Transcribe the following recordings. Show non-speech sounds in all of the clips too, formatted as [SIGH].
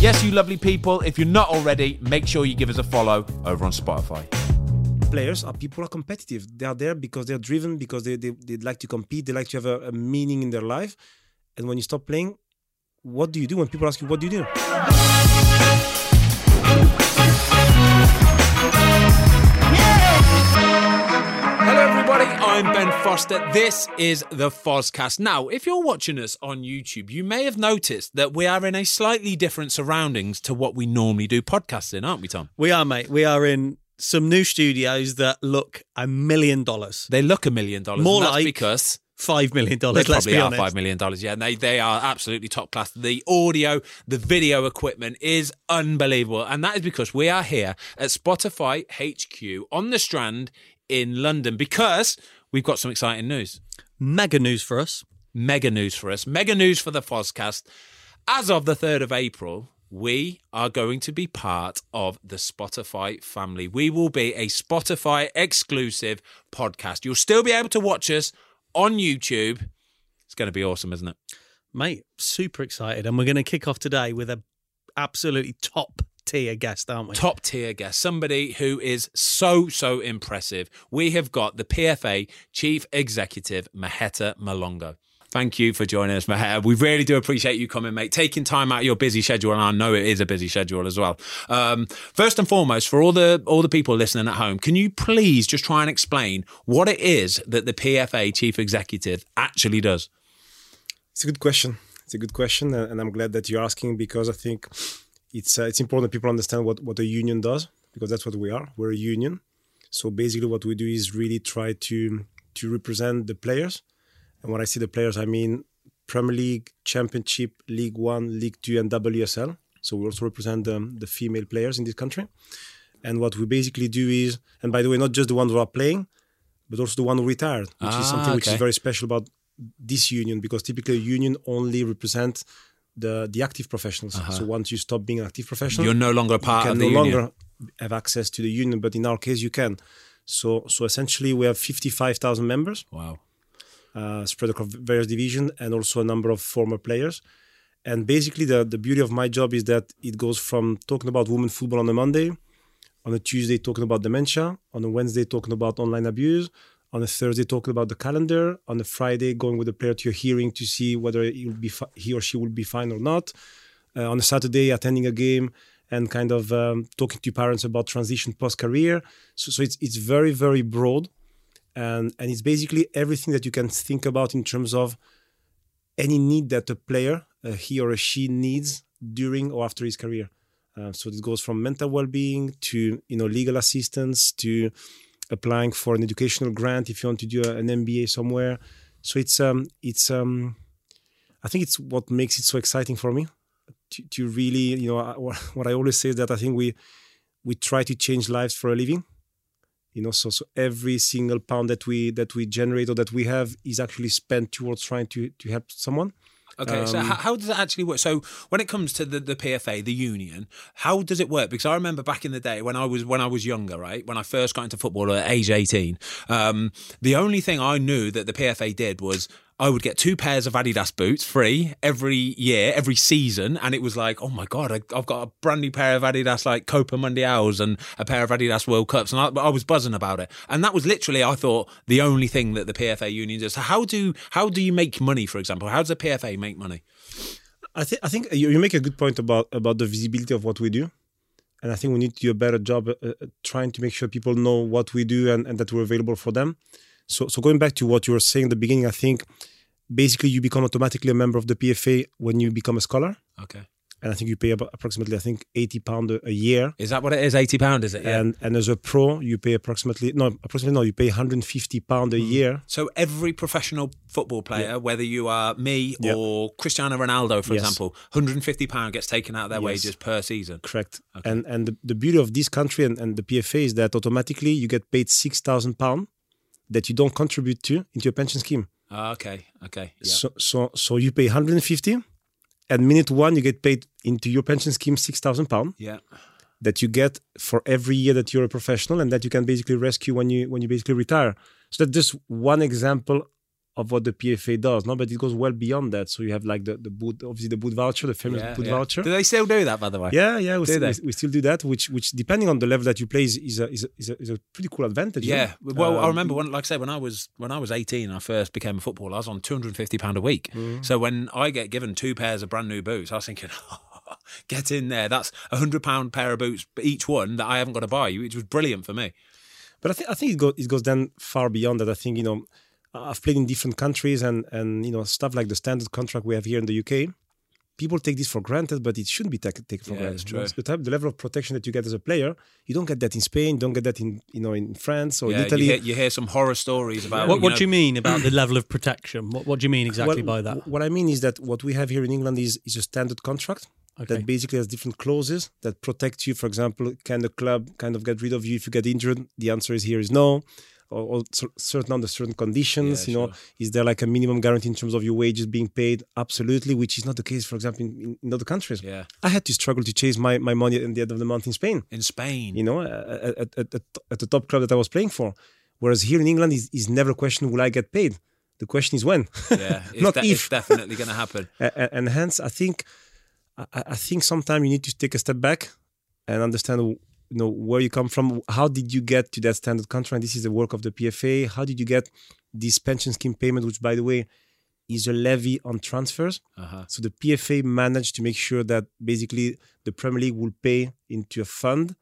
Yes, you lovely people. If you're not already, make sure you give us a follow over on Spotify. players are people are competitive. They are there because they're driven, because they, they, they like to compete, they like to have a, a meaning in their life. And when you stop playing, what do you do when people ask you, what do you do? I'm Ben Foster. This is the Fozcast. Now, if you're watching us on YouTube, you may have noticed that we are in a slightly different surroundings to what we normally do podcasts in, aren't we, Tom? We are, mate. We are in some new studios that look a million dollars. They look a million dollars. More like because Five million they dollars. Let's probably be are honest. five million dollars. Yeah, and they they are absolutely top class. The audio, the video equipment is unbelievable, and that is because we are here at Spotify HQ on the Strand in London because we've got some exciting news. Mega news for us. mega news for us, mega news for the Fozcast. As of the 3rd of April, we are going to be part of the Spotify family. We will be a Spotify exclusive podcast. You'll still be able to watch us on YouTube. It's going to be awesome, isn't it? Mate, super excited. And we're going to kick off today with a absolutely top tier guest, aren't we? Top tier guest, somebody who is so, so impressive. We have got the PFA Chief Executive, Maheta Molango. Thank you for joining us, Maheta. We really do appreciate you coming, mate. Taking time out of your busy schedule, and I know it is a busy schedule as well. Um, first and foremost, for all the all the people listening at home, can you please just try and explain what it is that the PFA Chief Executive actually does? It's a good question. It's a good question, and and I'm glad that you're asking because I think it's uh, it's important that people understand what what a union does because that's what we are. We're a union. So basically, what we do is really try to to represent the players. And when I say the players, I mean Premier League, Championship, League One, League Two, and WSL. So we also represent the, the female players in this country. And what we basically do is, and by the way, not just the ones who are playing, but also the one who retired, which Ah, is something which is very special about this union because typically a union only represents the the active professionals. So once you stop being an active professional, You're no longer a part you of can the no union. longer have access to the union. But in our case, you can. So so essentially, we have fifty five thousand members Wow. uh, spread across various divisions and also a number of former players. And basically, the, the beauty of my job is that it goes from talking about women football on a Monday, on a Tuesday talking about dementia, on a Wednesday talking about online abuse, on a Thursday talking about the calendar, on a Friday going with the player to a hearing to see whether fi- he or she will be fine or not, uh, on a Saturday attending a game and kind of um, talking to parents about transition post career. So, so it's it's very very broad. And and it's basically everything that you can think about in terms of any need that a player uh, he or she needs during or after his career. Uh, so this goes from mental well-being to you know legal assistance to applying for an educational grant if you want to do a- an mba somewhere. So it's um it's um i think it's what makes it so exciting for me to, to really you know I- [LAUGHS] what i always say is that i think we we try to change lives for a living. You know so so every single pound that we that we generate or that we have is actually spent towards trying to to help someone Okay, so Um, how, how does it actually work? So when it comes to the, the PFA, the union, how does it work? Because I remember back in the day when I was when I was younger, right, when I first got into football at age eighteen, um, the only thing I knew that the PFA did was I would get two pairs of Adidas boots free every year, every season, and it was like, oh my god, I, I've got a brand new pair of Adidas like Copa Mundials and a pair of Adidas World Cups, and I, I was buzzing about it. And that was literally, I thought, the only thing that the PFA union does. So how do how do you make money, for example? How does the PFA make money? I think I think you, you make a good point about about the visibility of what we do, and I think we need to do a better job uh, uh, trying to make sure people know what we do and, and that we're available for them. So so going back to what you were saying at the beginning, I think basically you become automatically a member of the PFA when you become a scholar, Okay. and I think you pay about approximately I think eighty pound a, year. Is that what it is? Eighty pound, is it? Yeah. And and as a pro, you pay approximately no approximately no, you pay 150 pound a hmm. year. so every professional football player, whether you are me Yeah. or Cristiano Ronaldo, for Yes. example, hundred and fifty pound gets taken out of their Yes. wages per season. Correct. And and the, the beauty of this country and, and the PFA is that automatically you get paid six thousand pound that you don't contribute to into your pension scheme. Ah, okay. Okay. Yeah. So so so you pay 150 and minute one you get paid into your pension scheme six thousand pound yeah. that you get for every year that you're a professional and that you can basically rescue when you when you basically retire. So that's just one example of what the PFA does, no, but it goes well beyond that. So you have like the the boot, obviously the boot voucher, the famous Yeah, boot yeah. voucher. Do they still do that, by the way? Yeah, yeah, we, Do still, we, we still do that, which which depending on the level that you play is, is, a, is, a, is, a, is a pretty cool advantage. Yeah. Well, I Um, remember when, like I said, when I was when I was eighteen, I first became a footballer. I was on two hundred and fifty pound a week. Mm-hmm. So when I get given two pairs of brand new boots, I was thinking, [LAUGHS] get in there. That's a hundred pound pair of boots each one that I haven't got to buy, which was brilliant for me. But I think I think it goes it goes then far beyond that. I think you know I've played in different countries and and you know stuff like the standard contract we have here in the UK. People take this for granted, but it shouldn't be taken taken for Yeah, granted. it's true. The type, the level of protection that you get as a player, you don't get that in Spain, don't get that in you know in France or yeah, in Italy. You hear, you hear some horror stories about What, what do you mean about the level of protection? What, what do you mean exactly Well, by that? What I mean is that what we have here in England is is a standard contract Okay. that basically has different clauses that protect you. For example, can the club kind of get rid of you if you get injured? The answer is here is no. Or, or certain under certain conditions, Yeah, you know, sure. is there like a minimum guarantee in terms of your wages being paid? Absolutely, which is not the case, for example, in, in, other countries. Yeah, I had to struggle to chase my, my money at the end of the month in Spain in Spain. you know, at, at, at, at, the top club that I was playing for. Whereas here in England is, is never a question, will I get paid? The question is when. yeah, [LAUGHS] it's, not de- if. it's definitely going to happen. [LAUGHS] A- a- and hence, I think, I, I think sometimes you need to take a step back and understand, you know, where you come from. How did you get to that standard contract? This is the work of the PFA. How did you get this pension scheme payment, which, by the way, is a levy on transfers? Uh-huh. So the PFA managed to make sure that basically the Premier League will pay into a fund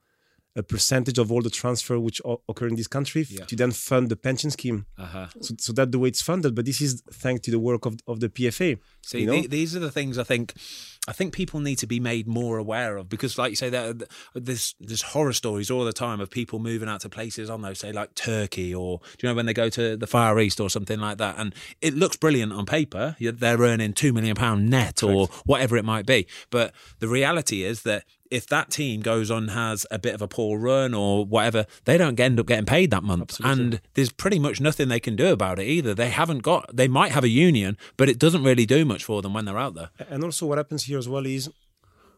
a percentage of all the transfer which o- occur in this country Yeah. to then fund the pension scheme. Uh-huh. So, so that's the way it's funded. But this is thanks to the work of, of the PFA. See, you know? the- these are the things I think. I think people need to be made more aware of because, like you say, there there's there's horror stories all the time of people moving out to places on those, say, like Turkey or do you know when they go to the Far East or something like that, and it looks brilliant on paper. They're earning two million pound net or whatever it might be, but the reality is that if that team goes on has a bit of a poor run or whatever, they don't end up getting paid that month, and there's pretty much nothing they can do about it either. They haven't got. They might have a union, but it doesn't really do much for them when they're out there. And also, what happens here as well is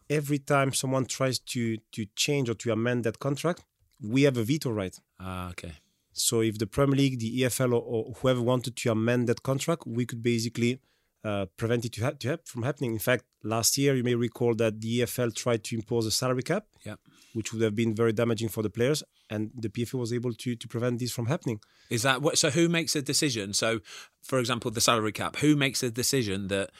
every time someone tries to to change or to amend that contract, we have a veto right. Ah, okay. So if the Premier League, the EFL, or, or whoever wanted to amend that contract, we could basically uh, prevent it to, ha- to hap- from happening. In fact, last year you may recall that the EFL tried to impose a salary cap, Yeah. which would have been very damaging for the players, and the PFA was able to to prevent this from happening. Is that what? So who makes a decision? So, for example, the salary cap. Who makes a decision that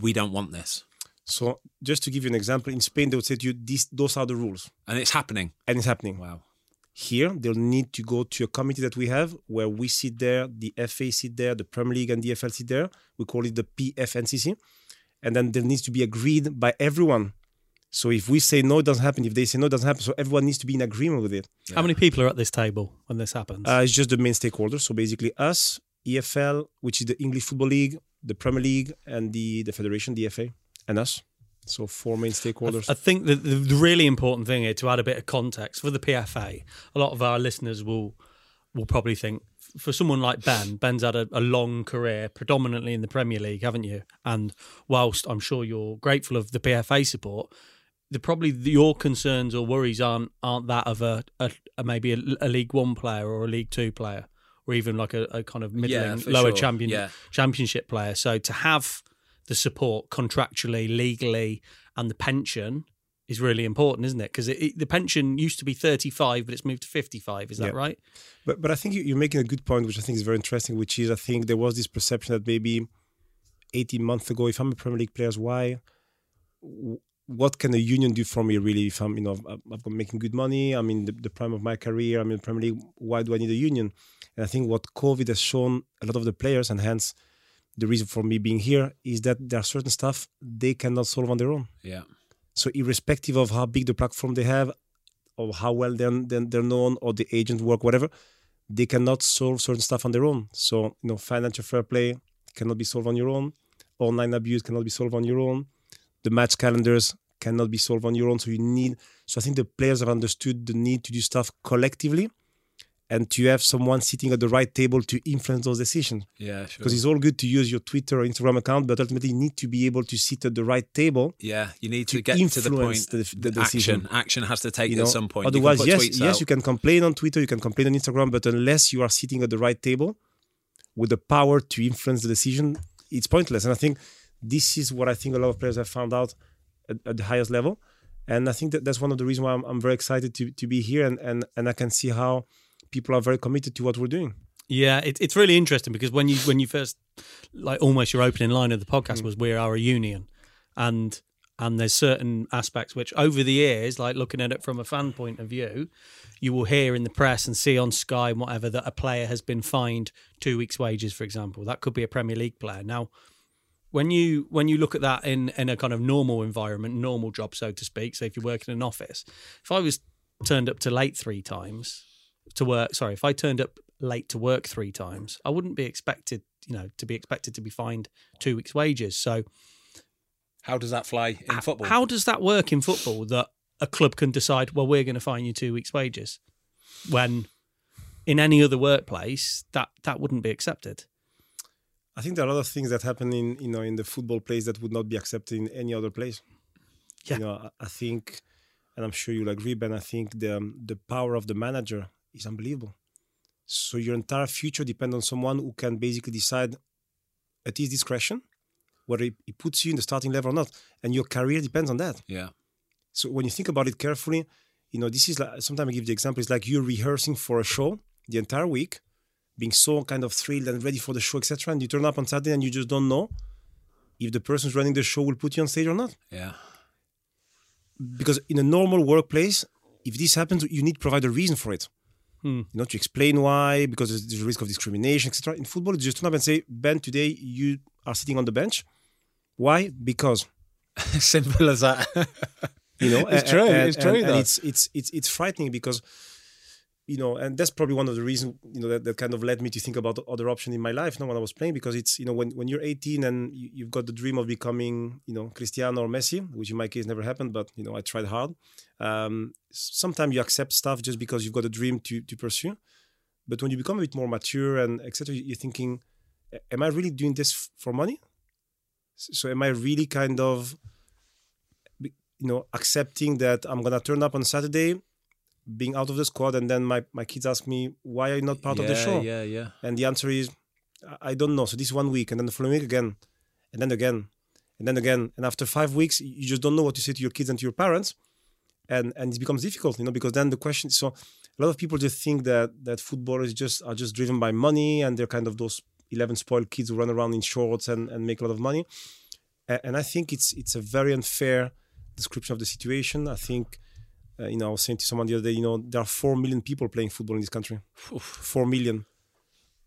we don't want this, So just to give you an example, in Spain they would say to you, "These those are the rules," and it's happening? and it's happening. Wow. Here they'll need to go to a committee that we have, where we sit there, the FA sit there, the Premier League and the EFL sit there. We call it the PFNCC, and then there needs to be agreed by everyone. So if we say no, it doesn't happen. If they say no, it doesn't happen. So everyone needs to be in agreement with it. How many people are at this table when this happens? Uh, it's just the main stakeholders. So basically, us, EFL, which is the English Football League, the Premier League, and the the federation, the FA, and us. So four main stakeholders. I think the, the really important thing here to add a bit of context for the PFA, a lot of our listeners will will probably think for someone like Ben, Ben's had a, a long career predominantly in the Premier League, haven't you? And whilst I'm sure you're grateful of the PFA support, the probably your concerns or worries aren't aren't that of a, a, a maybe a, a League One player or a League Two player or even like a, a kind of middling for lower sure. champion Yeah. championship player. So to have the support contractually, legally, and the pension is really important, isn't it? Because the pension used to be 35, but it's moved to 55. Is that Yeah. right? But but I think you- you're making a good point, which I think is very interesting. Which is, I think there was this perception that maybe 18 months ago, if I'm a Premier League player, why? What can a union do for me, really? If I'm, you know, been making good money, I'm in the, the prime of my career, I'm in the Premier League. Why do I need a union? And I think what COVID has shown a lot of the players, and hence the reason for me being here, is that there are certain stuff they cannot solve on their own. Yeah. So irrespective of how big the platform they have, or how well they're, they're, they're known, or the agent work, whatever, they cannot solve certain stuff on their own. So you know, financial fair play cannot be solved on your own. Online abuse cannot be solved on your own. The match calendars cannot be solved on your own. So you need. So I think the players have understood the need to do stuff collectively, and to have someone sitting at the right table to influence those decisions. Yeah. Sure. Because it's all good to use your Twitter or Instagram account, but ultimately you need to be able to sit at the right table yeah. You need to to, get to the point. influence the, the decision. action. Action has to take you at some point. Otherwise, yes, yes, out. you can complain on Twitter, you can complain on Instagram, but unless you are sitting at the right table, with the power to influence the decision, it's pointless. And I think this is what I think a lot of players have found out at, at the highest level. And I think that that's one of the reasons why I'm, I'm very excited to, to be here and, and, and I can see how people are very committed to what we're doing. Yeah, it, it's really interesting because when you when you first like almost your opening line of the podcast mm. was we are a union, and and there's certain aspects which over the years, like looking at it from a fan point of view, you will hear in the press and see on Sky and whatever that a player has been fined two weeks' wages, for example. That could be a Premier League player. Now, when you when you look at that in in a kind of normal environment, normal job, so to speak. So if you work in an office, if I was turned up to late three times to work, sorry, if I turned up late to work three times, I wouldn't be expected, you know, to be expected to be fined two weeks' wages. So How does that fly in football? how does that work in football that a club can decide, well, we're going to fine you two weeks' wages, when in any other workplace that that wouldn't be accepted? I think there are a lot of things that happen in you know in the football place that would not be accepted in any other place. Yeah. You know, I, I think, and I'm sure you'll agree, Ben. I think the um, the power of the manager is unbelievable. So your entire future depends on someone who can basically decide at his discretion whether he, puts you in the starting level or not, and your career depends on that. yeah. So when you think about it carefully, you know, this is like sometimes I give the example, it's like you're rehearsing for a show the entire week, being so kind of thrilled and ready for the show, etc. And you turn up on Saturday and you just don't know if the person running the show will put you on stage or not. Yeah. Because in a normal workplace, if this happens, you need to provide a reason for it. Hmm. You know, to explain why, because there's, there's a risk of discrimination, etc. In football, you just turn up and say, Ben, today you are sitting on the bench. Why? Because [LAUGHS] Simple as that. you know It's true, and- it's true, and, and it's it's it's it's frightening because you know and that's probably one of the reasons you know that, that kind of led me to think about other options in my life now when i was playing because it's you know when, when you're 18 and you, you've got the dream of becoming you know cristiano or messi which in my case never happened but you know i tried hard. Um, sometimes you accept stuff just because you've got a dream to to pursue but when you become a bit more mature and etc you're thinking am i really doing this for money? So am i really kind of you know, accepting that I'm gonna turn up on Saturday, being out of the squad, and then my, my kids ask me, why are you not part of the show? Yeah, yeah. And the answer is, I- don't know. So this one week, and then the following week again, and then again, and then again. And after five weeks, you just don't know what to say to your kids and to your parents. And and it becomes difficult, you know, because then the question so a lot of people just think that that footballers just are just driven by money and they're kind of those 11 spoiled kids who run around in shorts and, and make a lot of money. A- And I think it's it's a very unfair description of the situation. I think, uh, you know, I was saying to someone the other day, you know, there are 4 million people playing football in this country. 4 million.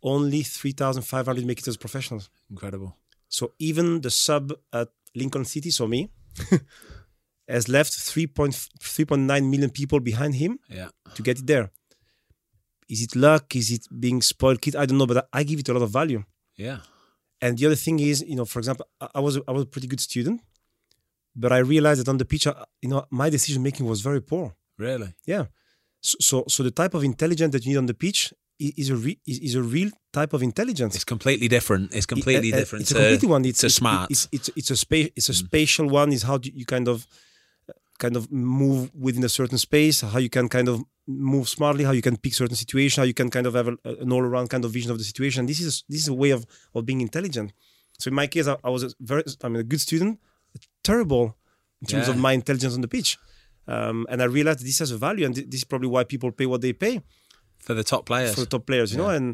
Only 3,500 make it as professionals. Incredible. So even the sub at Lincoln City, so me, [LAUGHS] has left 3.9 million people behind him Yeah. to get it there. Is it luck? Is it being spoiled kid? I don't know, but I give it a lot of value. Yeah. And the other thing is, you know, for example, I was I was a pretty good student, but I realized that on the pitch, you know, my decision making was very poor. Really? Yeah. So, so, so the type of intelligence that you need on the pitch is a re- is, is a real type of intelligence. It's completely different. It's completely Uh, uh, different It's a completely one. It's it's, smart. It's it's it's a space. It's a spatial one. Is how you kind of kind of move within a certain space. How you can kind of move smartly. How you can pick certain situation. How you can kind of have a, an all around kind of vision of the situation. This is this is a way of of being intelligent. So in my case, I, I was a very I mean a good student, terrible in terms of my intelligence on the pitch. Um, and I realized this has a value, and thi- this is probably why people pay what they pay for the top players. for the top players, you know, and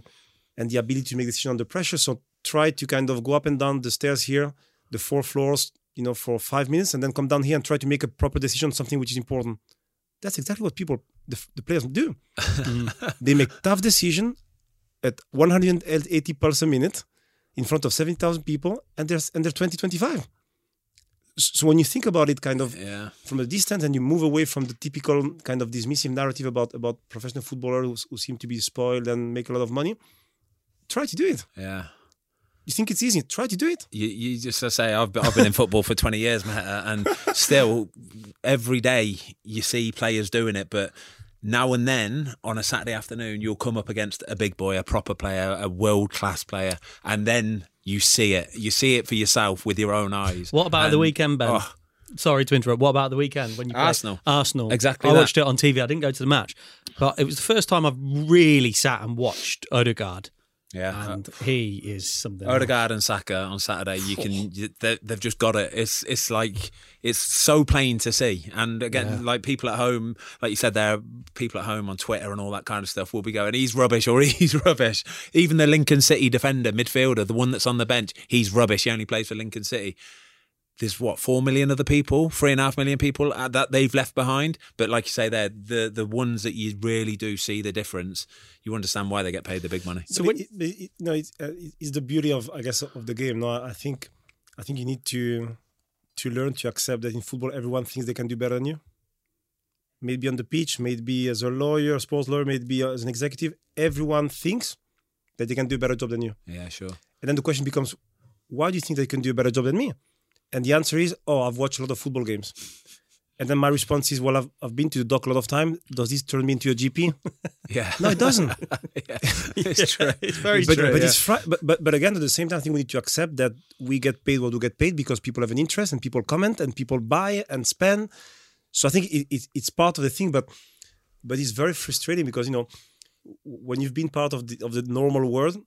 and the ability to make decisions under pressure. So try to kind of go up and down the stairs here, the four floors, you know, for five minutes, and then come down here and try to make a proper decision on something which is important. That's exactly what people, the, the players do. [LAUGHS] they make tough decisions at 180 pulse a minute in front of 70,000 people, and they're and they're 20, 25. So when you think about it, kind of yeah. from a distance and you move away from the typical kind of dismissive narrative about about professional footballers who, seem to be spoiled and make a lot of money try to do it Yeah. you think it's easy try to do it You, you just I say I've been, I've been in football for 20 years, mate, uh, and still every day you see players doing it, but now and then on a Saturday afternoon you'll come up against a big boy, a proper player, a world class player, and then you see it. You see it for yourself with your own eyes. What about the weekend, Ben? oh. Sorry to interrupt. What about the weekend when you played Arsenal. Arsenal, Exactly I that. watched it on TV. I didn't go to the match, but it was the first time I've really sat and watched Odegaard Yeah. and uh, he is something. Odegaard and Saka on Saturday, you can [LAUGHS] they've just got it. It's it's like it's so plain to see. And again, like people at home, like you said, there, people at home on Twitter and all that kind of stuff will be going, "He's rubbish" or [LAUGHS] "He's rubbish." Even the Lincoln City defender, midfielder, the one that's on the bench, he's rubbish. He only plays for Lincoln City. There's what four million other people, three and a half million people uh, that they've left behind. But like you say, there, the the ones that you really do see the difference, you understand why they get paid the big money. So it, it, it, no, it's, uh, it's the beauty of I guess of the game. No, I think I think you need to to learn to accept that in football everyone thinks they can do better than you. Maybe on the pitch, maybe as a lawyer, a sports lawyer, maybe as an executive, everyone thinks that they can do a better job than you. Yeah, sure. And then the question becomes, why do you think they can do a better job than me? And the answer is, oh, I've watched a lot of football games. And then my response is, well, I've, I've been to the doc a lot of time. Does this turn me into a GP? [LAUGHS] Yeah, No, it doesn't. [LAUGHS] yeah. it's true. [LAUGHS] It's very but, true. but yeah. it's but, but but again at the same time I think we need to accept that we get paid what we get paid because people have an interest and people comment and people buy and spend so I think it, it, it's part of the thing but but it's very frustrating because you know when you've been part of the of the normal world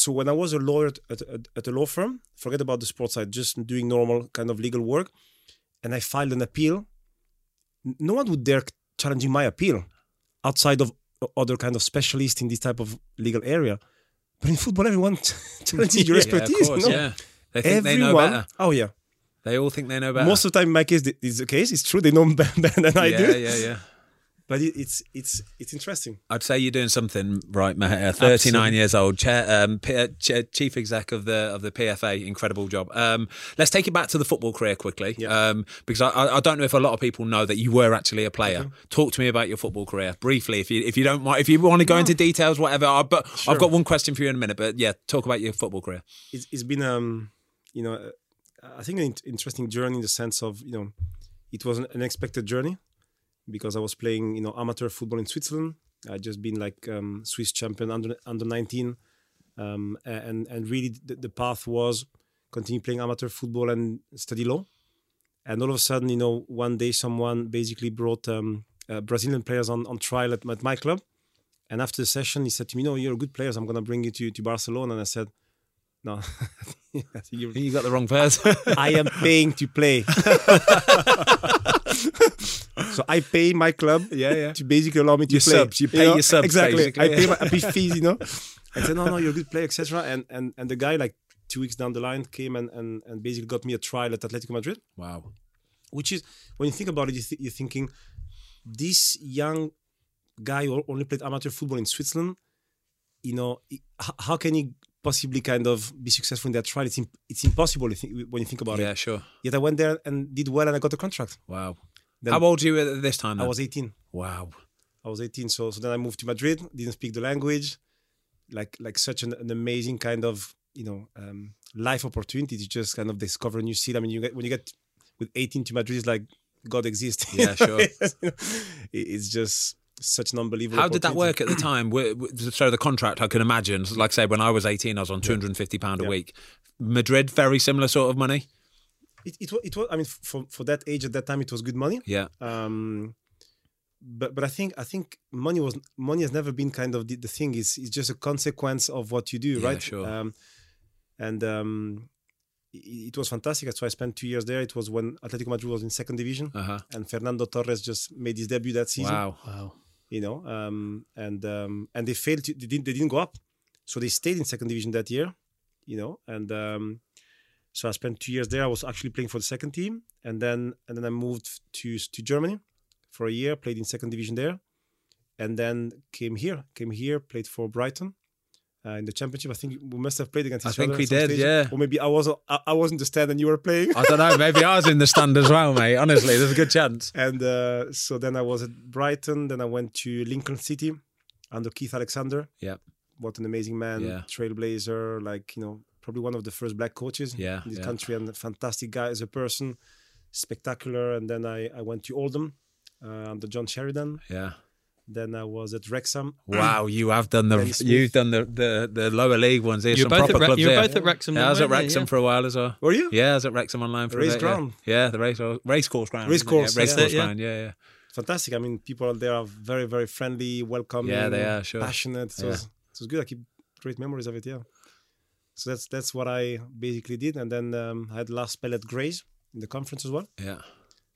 so when I was a lawyer at, at, at a law firm forget about the sports side just doing normal kind of legal work and I filed an appeal no one would dare challenging my appeal outside of other kind of specialists in this type of legal area. But in football, everyone [LAUGHS] challenges your [LAUGHS] expertise. Yeah, course, know? yeah. They think they know Everyone. better. Oh yeah. They all think they know better. Most of the time, my case, is the case. It's true. They know better [LAUGHS] better than I yeah, do. Yeah, yeah, yeah. But it, it's it's it's interesting. I'd say you're doing something right, Maher. 39 Absolutely. years old, chair, um, P- uh, ch- chief exec of the of the PFA. Incredible job. Um, let's take it back to the football career quickly, Yeah. um, because I- I, don't know if a lot of people know that you were actually a player. Talk to me about your football career briefly, if you if you don't mind, if you want to go into details, whatever. I, but I've got one question for you in a minute. But yeah, talk about your football career. It's it's been um you know uh, I think an interesting journey in the sense of you know it was an unexpected journey because I was playing you know amateur football in Switzerland. I just been like um, Swiss champion under under 19, um, and and really the, the path was continue playing amateur football and study law. And all of a sudden, you know, one day someone basically brought um, uh, Brazilian players on, on trial at, at my club. And after the session, he said to me, "No, you're a good player. I'm going to bring you to, to Barcelona." And I said, "No, [LAUGHS] I think you're, You got the wrong person. [LAUGHS] I am paying to play. [LAUGHS] so I pay my club [LAUGHS] Yeah, yeah. to basically allow me to Your play. subs, you pay your subs, Exactly. basically, I pay my pay fees, you know. [LAUGHS] I said, no, no, you're a good player, etc. And and and the guy like two weeks down the line came and and, and basically got me a trial at Atletico Madrid, wow. which is when you think about it, you th- you're thinking this young guy who only played amateur football in Switzerland. You know, how can he possibly kind of be successful in that trial? It's imp- it's impossible if when you think about it. Yeah, sure. Yet I went there and did well, and I got a contract. Wow. Then- How old were you at this time? I was 18. Wow. I was 18. So so then I moved to Madrid. Didn't speak the language. Like like such an, an amazing kind of you know um, life opportunity to just kind of discover a new city. I mean, you get when you get with 18 to Madrid, it's like God exists. [LAUGHS] Yeah, sure. It's just such an unbelievable. How did that work at the [CLEARS THROAT] time? So the contract, I can imagine. Like I say, when I was eighteen, I was on two hundred and fifty pound a Yeah. week. Madrid, very similar sort of money. It, it, it was. I mean, for for that age at that time, it was good money. Yeah, um but but i think i think money was money has never been kind of the, the thing Is it's just a consequence of what you do Yeah, right sure. um and um it, it was fantastic so i spent two years there it was when atletico madrid was in second division uh huh. and fernando torres just made his debut that season Wow. Wow. you know um and um and they failed to, they didn't they didn't go up so they stayed in second division that year you know and um so i spent two years there i was actually playing for the second team and then and then i moved to to germany for a year played in second division there and then came here came here played for brighton uh, in the championship i think we must have played against I each think other we at some did, stage. yeah. or maybe i wasn't I, I wasn't the stand and you were playing I don't know. Maybe I was in the stand as well, mate. Honestly, there's a good chance. [LAUGHS] And uh, so then I was at Brighton. Then I went to Lincoln City under Keith Alexander. Yeah. What an amazing man, Yeah. trailblazer, like, you know, probably one of the first black coaches Yeah, in this yeah. country and a fantastic guy as a person, spectacular. And then I, I went to Oldham uh, under John Sheridan. Yeah. Then I was at Wrexham. [CLEARS THROAT] Wow, you have done the you've done the, the, the lower league ones. There's You're some both, proper at, Re- clubs you're here. both at Wrexham. yeah, I was at weren't? Wrexham Yeah. for a while as well. Were you? Yeah, I was at Wrexham online for Race a bit, ground. Yeah. yeah, the race race course ground. Race course, yeah, race that's course yeah. ground. Yeah, yeah. Fantastic. I mean, people out there are very, very friendly, welcoming. Yeah, they are, sure. Passionate. So Yeah. it, was, it was good. I keep great memories of it. Yeah. So that's that's what I basically did, and then um, I had last spell at Grays in the conference as well. Yeah.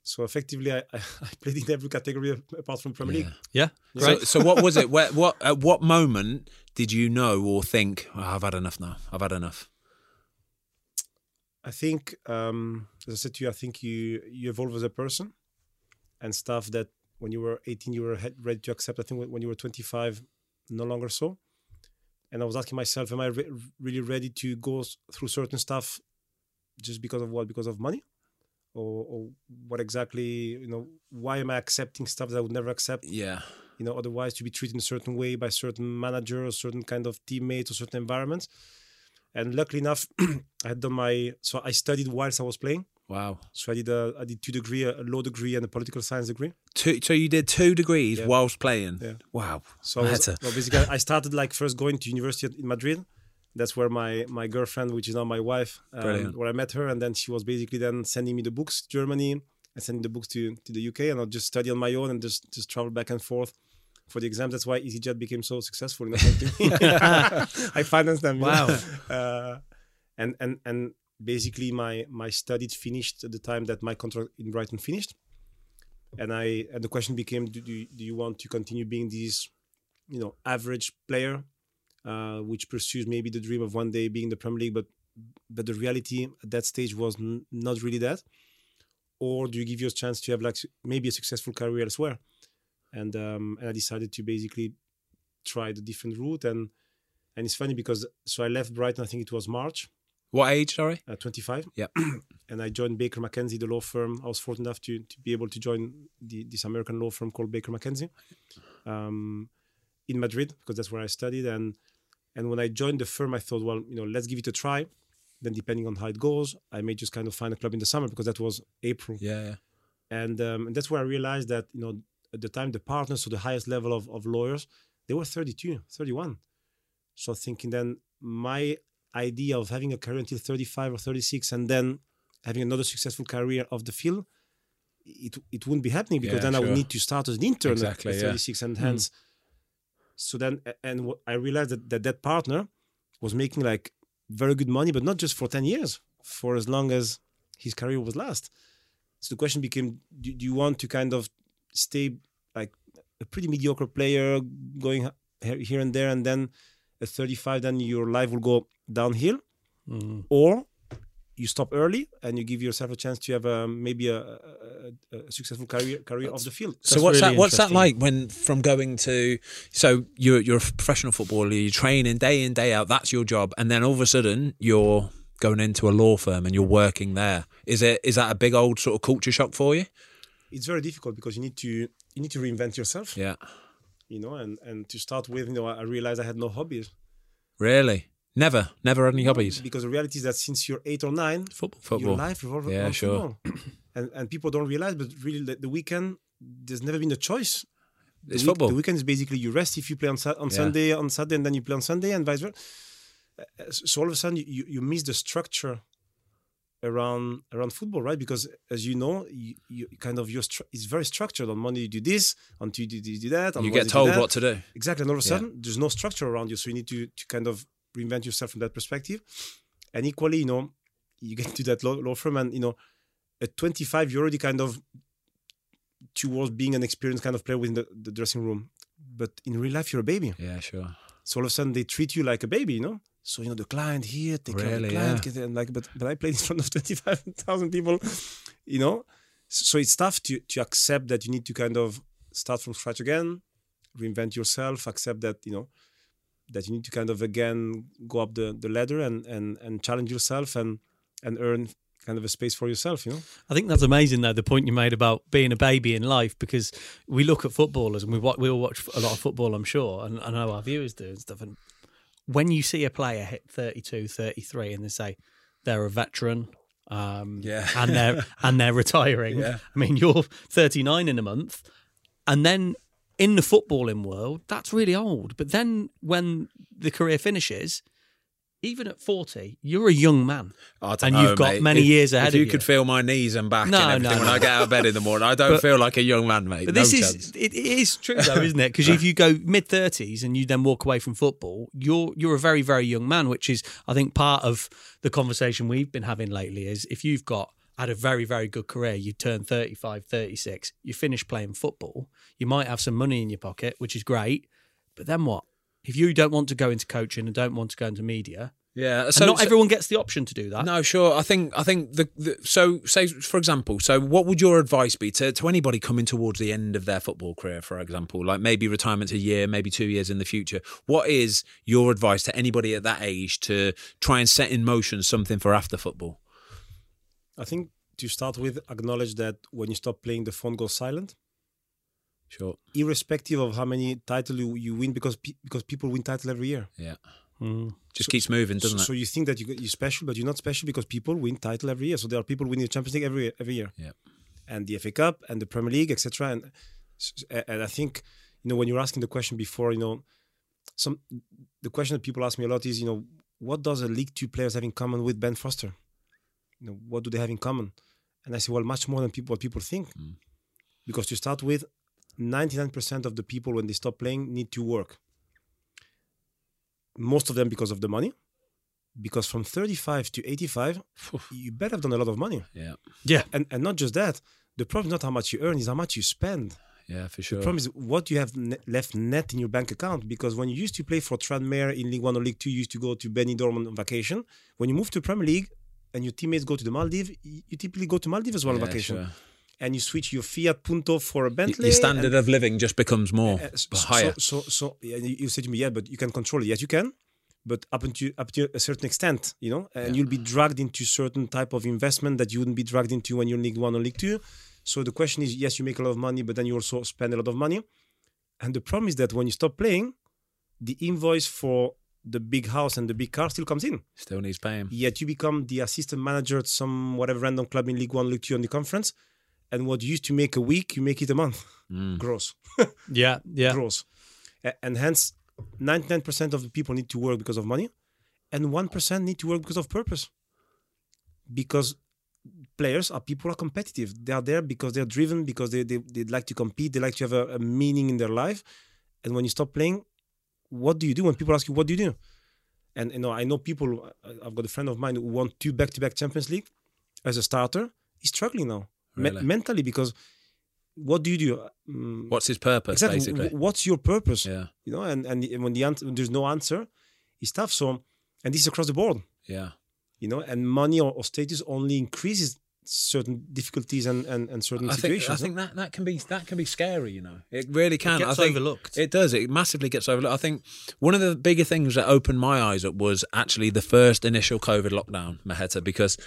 So effectively, I, [LAUGHS] I played in every category [LAUGHS] apart from Premier League. Yeah, So, great. so what was it? Where, what at what moment did you know or think oh, I've had enough now? I've had enough. I think, um, as I said to you, I think you you evolve as a person, and stuff that when you were 18 you were ready to accept. I think when- when you were 25, no longer so. And I was asking myself, am I re- really ready to go through certain stuff just because of what? Because of money, or, or what exactly? You know, why am I accepting stuff that I would never accept? Yeah. you know otherwise to be treated in a certain way by certain manager or certain kind of teammates or certain environments and luckily enough [CLEARS THROAT] i had done my so i studied whilst i was playing Wow. so i did a i did two degree a law degree and a political science degree Two, so you did two degrees Yeah. whilst playing. Yeah. Wow. so I was, well, basically i started like first going to university in madrid that's where my my girlfriend which is now my wife um, where i met her and then she was basically then sending me the books to germany and sending the books to, to the uk and i'll just study on my own and just just travel back and forth for the exams that's why easyjet became so successful you know, thanks i financed them. Wow. uh, and and and basically my my studies finished at the time that my contract in brighton finished and i and the question became do, do, do you want to continue being this you know average player uh, which pursues maybe the dream of one day being in the Premier League, but but the reality at that stage was n- not really that. Or do you give you a chance to have like maybe a successful career elsewhere? And um, and I decided to basically try the different route. And and it's funny because so I left Brighton. I think it was March, What age? Sorry. uh, 25. Yeah. [CLEARS THROAT] and I joined Baker McKenzie, the law firm. I was fortunate enough to to be able to join the, this American law firm called Baker McKenzie um, in Madrid because that's where I studied. And and when I joined the firm, I thought, well, you know, let's give it a try. Then depending on how it goes, I may just kind of find a club in the summer because that was April. Yeah. yeah. And, um, and that's where I realized that, you know, at the time, the partners, so the highest level of, of lawyers, they were 32, 31. So thinking then my idea of having a career until 35 or 36 and then having another successful career of the field, it, it wouldn't be happening because Yeah, then I would need to start as an intern at- Exactly, at yeah. 36 and hmm. hence. So then, and I realized that, that that partner was making like very good money, but not just for 10 years, for as long as his career was last. So the question became: Do, do you want to kind of stay like a pretty mediocre player, going here and there, and then at 35, then your life will go downhill, Mm. or you stop early and you give yourself a chance to have a, maybe a, a, a, a successful career career off the field. So That's what's really that? What's that like when from going to? So you're you're a professional footballer. You're training day in day out. That's your job, and then all of a sudden you're going into a law firm and you're working there. Is it is that a big old sort of culture shock for you? It's very difficult because you need to you need to reinvent yourself, Yeah. You know, and and to start with, you know, I realized I had no hobbies. Really? Never, never had any hobbies. Because the reality is that since you're eight or nine, Football, your football. life revolves Yeah, around sure. football. [CLEARS THROAT] and and people don't realize, but really, the, the weekend there's never been a choice. The It's week- football. The weekend is basically you rest if you play on on Yeah. Sunday on Saturday, and then you play on Sunday, and vice versa. Uh, So all of a sudden, you, you miss the structure around around football, right? Because as you know, you, you kind of your it's very structured. On Monday you do this, on Tuesday you do that. On you get told what to do. Exactly. And all of a Yeah. sudden, there's no structure around you. So you need to, to kind of reinvent yourself from that perspective. And equally, you know, you get [LAUGHS] to that law, law firm and, you know, at 25, you're already kind of towards being an experienced kind of player within the, the dressing room. But in real life, you're a baby. Yeah, sure. So all of a sudden, they treat you like a baby, you know? So, you know, the client here, take care of the client. yeah. And like, but, but I played in front of [LAUGHS] 25,000 people, you know? So it's tough to, to accept that you need to kind of start from scratch again, reinvent yourself, accept that, you know, that you need to kind of again go up the, the ladder and, and, and challenge yourself and, and earn kind of a space for yourself, you know? I think that's amazing, though, the point you made about being a baby in life, because we look at footballers and we we all watch a lot of football, I'm sure, and I know our viewers do and stuff. And when you see a player hit 32, 33, and they say they're a veteran, um, Yeah. and they're [LAUGHS] and they're retiring. Yeah. I mean, you're 39 in a month, and then in the footballing world, that's really old. But then when the career finishes, even at 40, you're a young man. Oh, and know, you've got mate. many If- years ahead of you. If you of could feel my knees and back No, and no, everything when no. I get out of bed in the morning, I don't But- feel like a young man, mate. But this is it, it is true though, [LAUGHS] isn't it? Because if you go mid thirties and you then walk away from football, you're you're a very very young man, which is I think part of the conversation we've been having lately is if you've got had a very very good career, you turn 35, 36, you finish playing football, you might have some money in your pocket, which is great, but then what? If you don't want to go into coaching and don't want to go into media, yeah. and So not so- everyone gets the option to do that. No, sure. I think I think the, the so say for example, so what would your advice be to, to anybody coming towards the end of their football career, for example, like maybe retirement's a year, maybe two years in the future? What is your advice to anybody at that age to try and set in motion something for after football? I think to start with, acknowledge that when you stop playing, the phone goes silent, Sure. irrespective of how many titles you, you win, because pe- because people win title every year. Yeah. Mm. Just keeps moving, doesn't so, it? so you think that you, you're special, but you're not special because people win title every year. So there are people winning the Champions League every every year. Yeah. And the FA Cup and the Premier League, etc. And and I think you know when you're asking the question before, you know, some the question that people ask me a lot is, you know, what does a League Two players have in common with Ben Foster? You know, what do they have in common? And I say, well, much more than people what people think, Mm. because to start with, 99% of the people when they stop playing need to work. Most of them because of the money, because from 35 to 85, you better have done a lot of money. yeah. Yeah. And and not just that, the problem is not how much you earn, is how much you spend. Yeah, for sure The problem is what you have ne- left net in your bank account. Because when you used to play for Tranmere in League One or League Two, you used to go to Benidorm on vacation. When you move to Premier League and your teammates go to the Maldives, you typically go to Maldives as well on vacation. sure. And you switch your Fiat Punto for a Bentley. Your standard of living just becomes more uh, so, higher. So, so, so yeah, you you say to me, yeah, but you can control it. Yes, you can, but up to up to a certain extent, you know, and Yeah. you'll be dragged into certain type of investment that you wouldn't be dragged into when you're in League One or League Two. So the question is, yes, you make a lot of money, but then you also spend a lot of money. And the problem is that when you stop playing, the invoice for the big house and the big car still comes in. Still needs paying. Yet you become the assistant manager at some whatever random club in League One, League Two on the conference. And what you used to make a week, you make it a month. Mm. Gross [LAUGHS] Yeah, yeah. gross. And hence, 99% of the people need to work because of money, and 1% need to work because of purpose. Because players are people are competitive. They are there because they're driven, because they, they, they like to compete, they like to have a, a meaning in their life. And when you stop playing, what do you do? When people ask you, what do you do? And you know, I know people. I've got a friend of mine who won two back-to-back Champions League as a starter. He's struggling now me- mentally because what do you do? Mm, What's his purpose, exactly. basically? wh- What's your purpose? Yeah. You know, and and when the answer, when there's no answer, it's tough. So, and this is across the board. Yeah. You know, and money or, or status only increases certain difficulties and and, and certain I think situations. I think that, that can be that can be scary. You know, it really can. It gets I think overlooked. It does. It massively gets overlooked. I think one of the bigger things that opened my eyes up was actually the first initial COVID lockdown, Maheta, because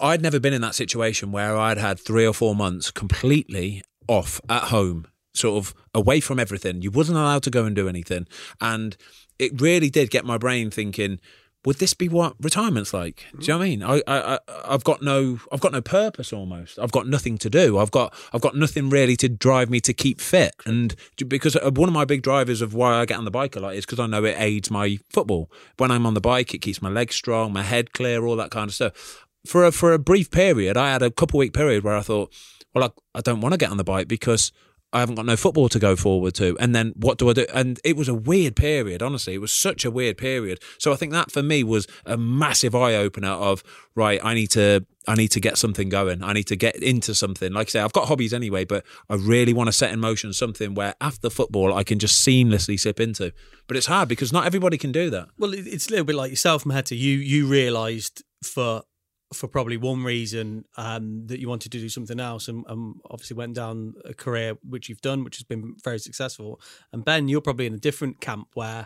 I'd never been in that situation where I'd had three or four months completely off at home, sort of away from everything. You wasn't allowed to go and do anything, and it really did get my brain thinking. Would this be what retirement's like? Do you know what I mean? I, I, I've got no, I've got no purpose almost. I've got nothing to do. I've got, I've got nothing really to drive me to keep fit. And because uh, one of my big drivers of why I get on the bike a lot is because I know it aids my football. When I'm on the bike, it keeps my legs strong, my head clear, all that kind of stuff. For a, for a brief period, I had a couple week period where I thought, well, I, I don't want to get on the bike because I haven't got no football to go forward to. And then what do I do? And it was a weird period, honestly. It was such a weird period. So I think that for me was a massive eye opener of right, I need to I need to get something going. I need to get into something. Like I say, I've got hobbies anyway, but I really want to set in motion something where after football I can just seamlessly slip into. But it's hard because not everybody can do that. Well, it's a little bit like yourself, Maheta. You you realised for for probably one reason um, that you wanted to do something else, and, and obviously went down a career which you've done, which has been very successful. And Ben, you're probably in a different camp where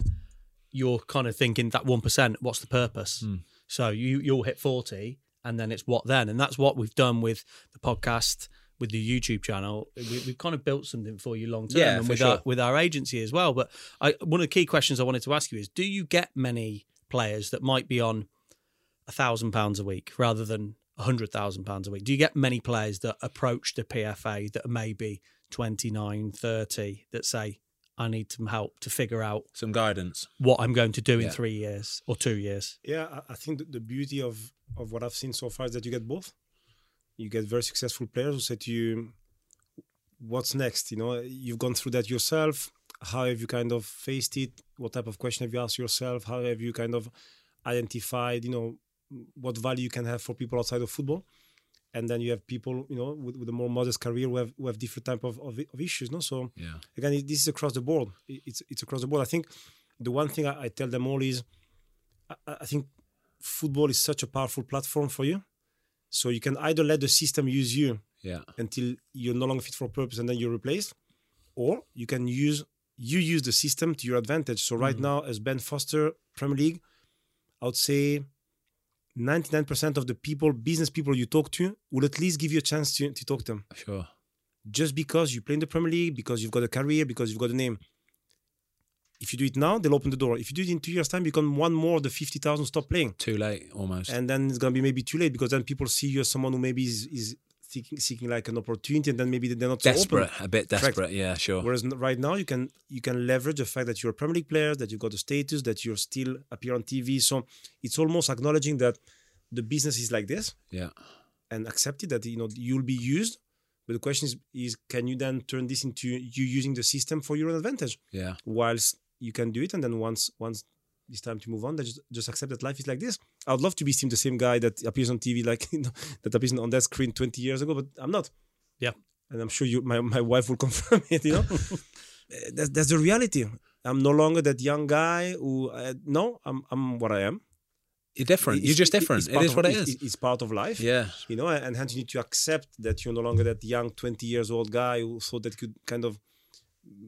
you're kind of thinking that one percent. What's the purpose? So you you'll hit forty, and then it's what then, and that's what we've done with the podcast. With the YouTube channel, we, we've kind of built something for you long term, Yeah, and with sure. our with our agency as well. But I, one of the key questions I wanted to ask you is: Do you get many players that might be on a thousand pounds a week rather than a hundred thousand pounds a week? Do you get many players that approach the PFA that are maybe 29, 30 that say, I need some help to figure out Some guidance. what I'm going to do in Yeah. three years or two years. Yeah, I- I think the, the beauty of of what I've seen so far is that you get both. You get very successful players who say to you, "What's next?" You know, you've gone through that yourself. How have you kind of faced it? What type of question have you asked yourself? How have you kind of identified, you know, what value you can have for people outside of football? And then you have people, you know, with, with a more modest career who have, who have different type of, of, of issues. No, so Yeah. again, it- this is across the board. It- It's it's across the board. I think the one thing I, I tell them all is, I, I think football is such a powerful platform for you. So you can either let the system use you Yeah. until you're no longer fit for purpose and then you're replaced, or you can use you use the system to your advantage. So right mm-hmm. now, as Ben Foster, Premier League, I would say 99% of the people, business people you talk to, will at least give you a chance to, to talk to them Sure. just because you play in the Premier League, because you've got a career, because you've got a name. If you do it now, they'll open the door. If you do it in two years' time, you become one more of the 50,000 stop playing. Too late almost. And then it's going to be maybe too late because then people see you as someone who maybe is, is seeking, seeking like an opportunity and then maybe they're not so desperate. open. A bit desperate. Yeah. Sure. Whereas right now you can you can leverage the fact that you're a Premier League player, that you've got the status, that you're still appear on TV. So it's almost acknowledging that the business is like this Yeah. and accept it that you know you'll be used. But the question is, is can you then turn this into you using the system for your own advantage? Yeah. Whilst you can do it, and then once once it's time to move on, then just, just accept that life is like this. I would love to be seen the same guy that appears on TV, like [LAUGHS] you know, that appears on that screen 20 years ago, but I'm not. Yeah. and I'm sure you, my my wife will [LAUGHS] confirm it. You know, Uh, [LAUGHS] that's that's the reality. I'm no longer that young guy who. Uh, no, I'm I'm what I am. You're different. You're just different. it's part of- what it's- It's part of life Yeah. you know and hence you need to accept that you're no longer that young 20 years old guy who thought that could kind of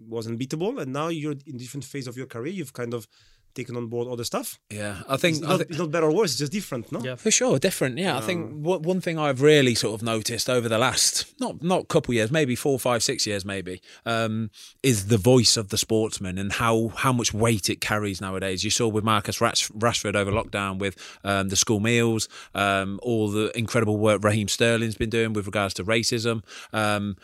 was unbeatable and now you're in different phase of your career you've kind of taken on board other stuff Yeah. I think. it's I not, thi- it's not better or worse it's just different no Yeah. For sure, different. Yeah, I think what, one thing I've really sort of noticed over the last not not couple years, maybe four, five, six years, maybe, um, is the voice of the sportsman and how how much weight it carries nowadays. You saw with Marcus Rash, Rashford over lockdown with um, the school meals, um, all the incredible work Raheem Sterling's been doing with regards to racism. Um,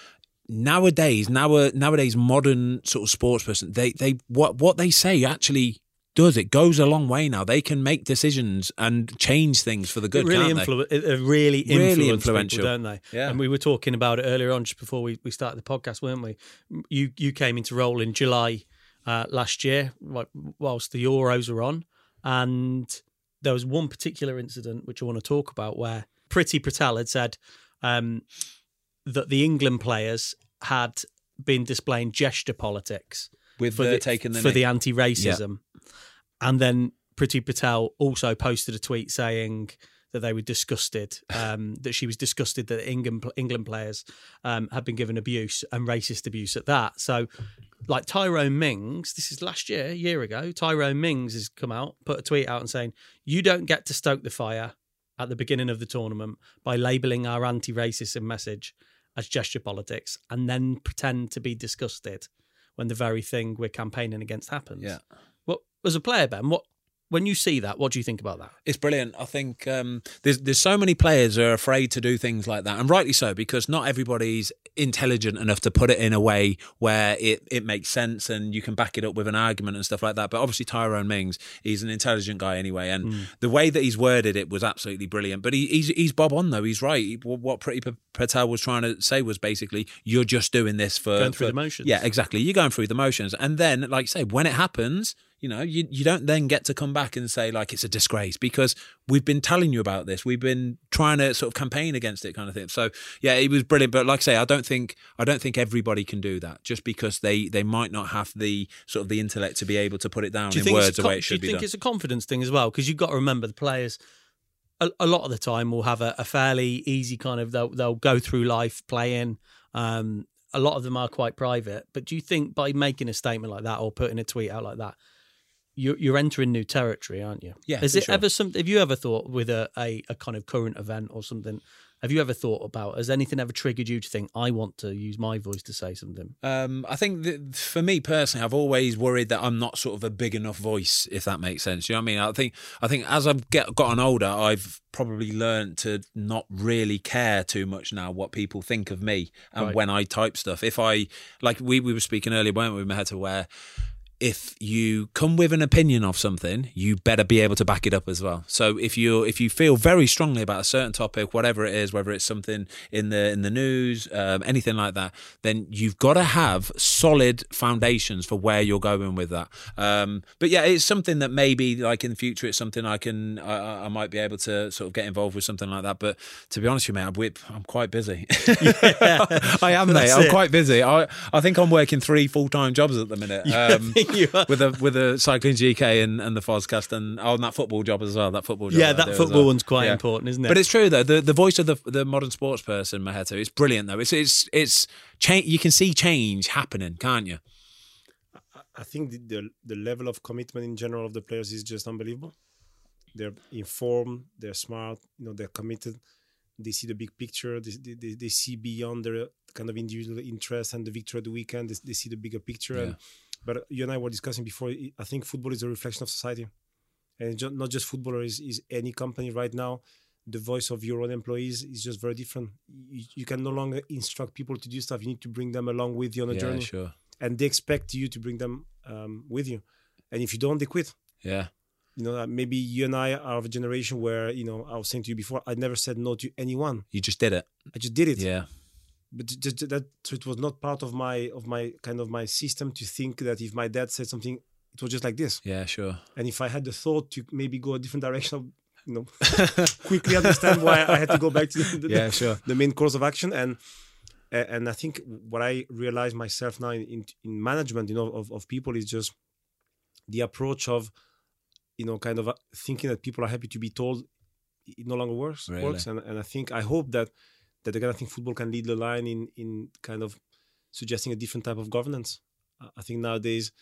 nowadays, now nowadays, modern sort of sports person, they they what what they say actually. Does it goes a long way now? They can make decisions and change things for the good. It really influ- it- it really, Really influential. people, don't they? Yeah. And we were talking about it earlier on, just before we, we started the podcast, weren't we? You you came into role in July uh, last year, like whilst the Euros were on, and there was one particular incident which I want to talk about where Priti Patel had said um, that the England players had been displaying gesture politics with for the, the, the for the anti-racism, and then Priti Patel also posted a tweet saying that they were disgusted, um, [LAUGHS] that she was disgusted that England England players um, had been given abuse and racist abuse at that. So, like Tyrone Mings, this is last year, year ago. Tyrone Mings has come out, put a tweet out and saying, "You don't get to stoke the fire at the beginning of the tournament by labelling our anti-racism message as gesture politics, and then pretend to be disgusted." when the very thing we're campaigning against happens. Yeah. As a player, Ben? What when you see that, what do you think about that? It's brilliant. I think um, there's there's so many players who are afraid to do things like that, and rightly so, because not everybody's intelligent enough to put it in a way where it, it makes sense and you can back it up with an argument and stuff like that. But obviously, Tyrone Mings, he's an intelligent guy anyway, and Hmm. the way that he's worded it was absolutely brilliant. But he, he's he's bob on though. He's right. What Priti Patel was trying to say was basically, you're just doing this for Going through for- the motions. Yeah, exactly. You're going through the motions, and then, like you say, when it happens, you know, you you don't then get to come back and say like it's a disgrace because we've been telling you about this. We've been trying to sort of campaign against it, kind of thing. So yeah, it was brilliant. But like I say, I don't think I don't think everybody can do that just because they they might not have the sort of the intellect to be able to put it down Do in words the way it should do you think done. it's a confidence thing as well? Because you've got to remember the players. A, a lot of the time will have a, a fairly easy kind of they'll they'll go through life playing. Um, a lot of them are quite private, but do you think by making a statement like that or putting a tweet out like that, you're you're entering new territory, aren't you? Yeah, Is it sure. ever something? Have you ever thought with a, a a kind of current event or something Have you ever thought about? Has anything ever triggered you to think I want to use my voice to say something? Um, I think that for me personally, I've always worried that I'm not sort of a big enough voice, if that makes sense. You know what I mean? I think I think as I've get, gotten older, I've probably learned to not really care too much now what people think of me and Right. when I type stuff. If I like we we were speaking earlier, weren't we, Maheta, where if you come with an opinion of something, you better be able to back it up as well. So if you if you feel very strongly about a certain topic, whatever it is, whether it's something in the in the news, um, anything like that, then you've got to have solid foundations for where you're going with that. Um, but yeah, it's something that maybe like in the future, it's something I can I, I- might be able to sort of get involved with something like that. But to be honest with you, mate, I'm, whip, I'm quite busy. [LAUGHS] I am, [LAUGHS] mate. I'm it. quite busy. I I think I'm working three full time jobs at the minute. Um. [LAUGHS] [LAUGHS] with a with a cycling GK and, and the Fozcast and oh, and that football job as well. That football job. Yeah, that I that do as football well. one's quite Yeah. important, isn't it? But it's true though. The the voice of the the modern sports person, Maheta, it's brilliant though. It's it's it's change. You can see change happening, can't you? I think the, the the level of commitment in general of the players is just unbelievable. They're informed, they're smart, you know, they're committed. They see the big picture. They, they, they, they see beyond their kind of individual interest and the victory of the weekend. They, they see the bigger picture. And, but you and I were discussing before. I think football is a reflection of society, and not just footballer. Is, is any company right now? The voice of your own employees is just very different. You, you can no longer instruct people to do stuff. You need to bring them along with you on a yeah, journey sure. and they expect you to bring them um, with you. And if you don't, they quit. Yeah, You know, uh, maybe you and I are of a generation where, you know, I was saying to you before, I never said no to anyone. you just did it. I just did it. Yeah, But ju- ju- that so it was not part of my of my kind of my system to think that if my dad said something, it was just like this. yeah, sure. And if I had the thought to maybe go a different direction, you know, [LAUGHS] quickly understand why I had to go back to the, Yeah, sure. the main course of action and and I think what I realize myself now in, in, in management, you know, of, of people is just the approach of, you know, kind of uh, thinking that people are happy to be told it no longer works. Really? Works, and, and I think I hope that that again, I think football can lead the line in in kind of suggesting a different type of governance. I- think nowadays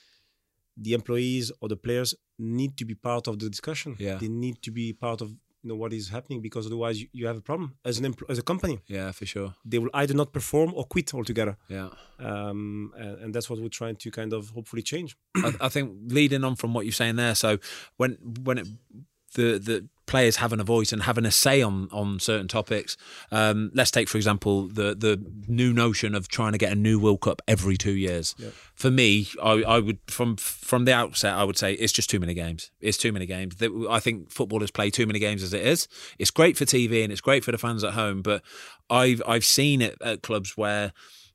the employees or the players need to be part of the discussion. Yeah. They need to be part of you know what is happening because otherwise you, you have a problem as an empl- as a company Yeah, for sure. they will either not perform or quit altogether. Yeah. Um, and, and that's what we're trying to kind of hopefully change. I, I think leading on from what you're saying there, so when when it, the the players having a voice and having a say on on certain topics, um, let's take for example the the new notion of trying to get a new World Cup every two years. For me, I, I would from from the outset I would say it's just too many games. It's too many games. I think footballers play too many games as it is. It's great for TV and it's great for the fans at home, but I've I've seen it at clubs where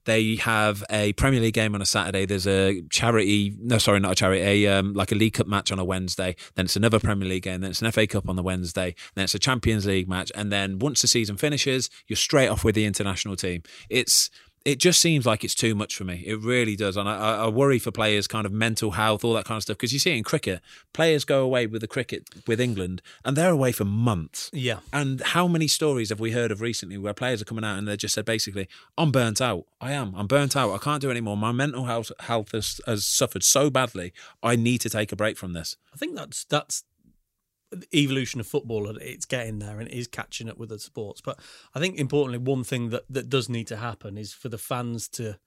they have a Premier League game on a Saturday. There's a charity, no, sorry, not a charity, a um, like a League Cup match on a Wednesday. Then it's another Premier League game. Then it's an FA Cup on the Wednesday. Then it's a Champions League match. And then once the season finishes, you're straight off with the international team. It's it just seems like it's too much for me. It really does, and I, I worry for players' kind of mental health, all that kind of stuff. Because you see in cricket, players go away with the cricket with England, and they're away for months. Yeah. And how many stories have we heard of recently where players are coming out and they just said basically, "I'm burnt out. I am. I'm burnt out. I can't do it anymore. My mental health health has, has suffered so badly. I need to take a break from this." I think that's that's evolution of football. and It's getting there and it is catching up with the sports. But I think importantly, one thing that that does need to happen is for the fans to,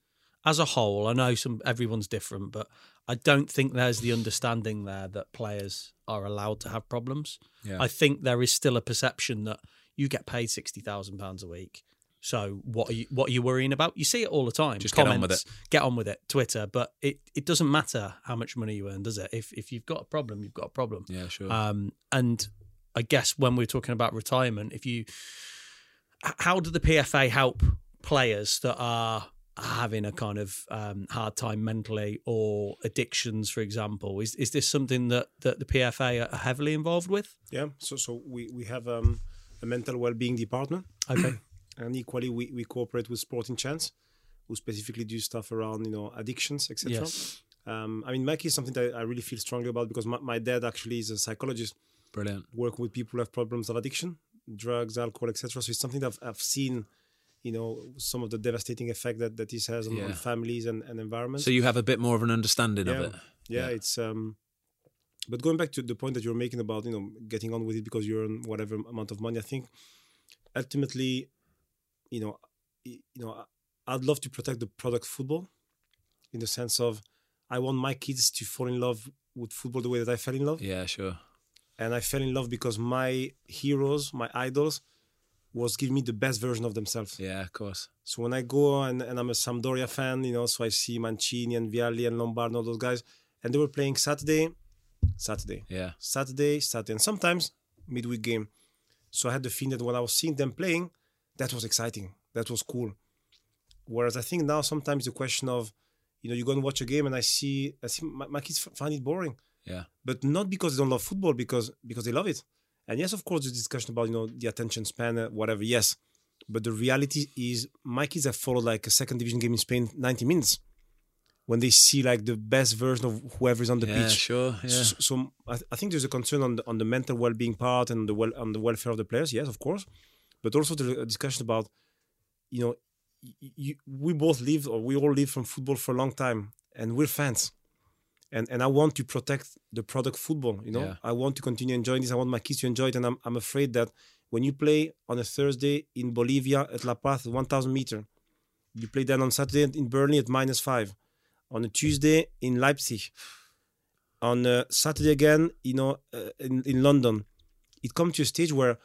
as a whole. I know some everyone's different, but I don't think there's the understanding there that players are allowed to have problems. Yeah. I think there is still a perception that you get paid sixty thousand pounds a week. So what are you what are you worrying about? You see it all the time. Just get on with Comments, Get on with it. Twitter, but it, it doesn't matter how much money you earn, does it? If if you've got a problem, you've got a problem. Yeah, sure. Um, and I guess when we're talking about retirement, if you, how do the PFA help players that are having a kind of um, hard time mentally or addictions, for example? Is is this something that that the PFA are heavily involved with? Yeah. So so we we have um, a mental well-being department, Okay. [CLEARS THROAT] and equally we, we cooperate with Sporting Chance, who specifically do stuff around you know addictions, etc. Yes. Um, I mean, Mike is something that I really feel strongly about because my, my dad actually is a psychologist Brilliant. working with people who have problems of addiction, drugs, alcohol, etc. So it's something that I've, I've seen, you know, some of the devastating effect that, that this has on, on families and, and environments. So you have a bit more of an understanding of it. yeah, Yeah. it's um but going back to the point that you're making about you know getting on with it because you earn whatever amount of money i think ultimately you know, you know, I'd love to protect the product football, in the sense of, I want my kids to fall in love with football the way that I fell in love, Yeah, sure. and I fell in love because my heroes, my idols, was giving me the best version of themselves. Yeah, of course. So when I go and, and I'm a Sampdoria fan, you know, so I see Mancini and Vialli and Lombardo, all those guys, and they were playing Saturday, Saturday, Yeah. Saturday, Saturday, and sometimes midweek game. So I had the feeling that when I was seeing them playing, that was exciting. That was cool. Whereas I think now sometimes the question of, you know, you go and watch a game and I see, I see my, my kids f- find it boring, Yeah. but not because they don't love football, because because they love it. And yes, of course, the discussion about you know the attention span, uh, whatever. Yes, but the reality is, my kids have followed like a second division game in Spain, ninety minutes, when they see like the best version of whoever is on the yeah, pitch. sure. Yeah. So, so I, I think there's a concern on the on the mental well-being part and the well on the welfare of the players. Yes, of course, but also the discussion about, you know, you, we both live or we all live from football for a long time, and we're fans, and and I want to protect the product football. You know, Yeah. I want to continue enjoying this. I want my kids to enjoy it, and I'm I'm afraid that when you play on a Thursday in Bolivia at La Paz, 1,000 meter, you play then on Saturday in Burnley at minus five, on a Tuesday in Leipzig on Saturday again, you know, uh, in, in London, it comes to a stage where,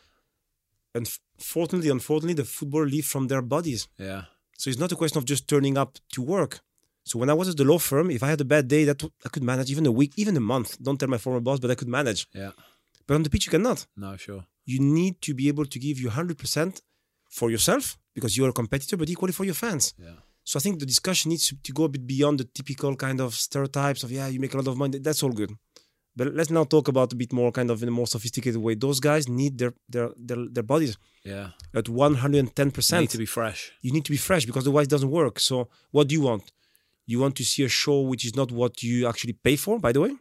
unfortunately, unfortunately, the football leave from their bodies. yeah. So it's not a question of just turning up to work. So when I was at the law firm, if I had a bad day, that I could manage even a week, even a month. Don't tell my former boss, but I could manage. Yeah. But on the pitch, you cannot. No, sure. You need to be able to give you 100% for yourself because you're a competitor, but equally for your fans. Yeah. So I think the discussion needs to go a bit beyond the typical kind of stereotypes of yeah, you make a lot of money. That's all good. But let's now talk about a bit more kind of in a more sophisticated way. Those guys need their their their, their bodies Yeah. at 110 percent. Need to be fresh. you need to be fresh because otherwise it doesn't work. So what do you want? You want to see a show which is not what you actually pay for, by the way.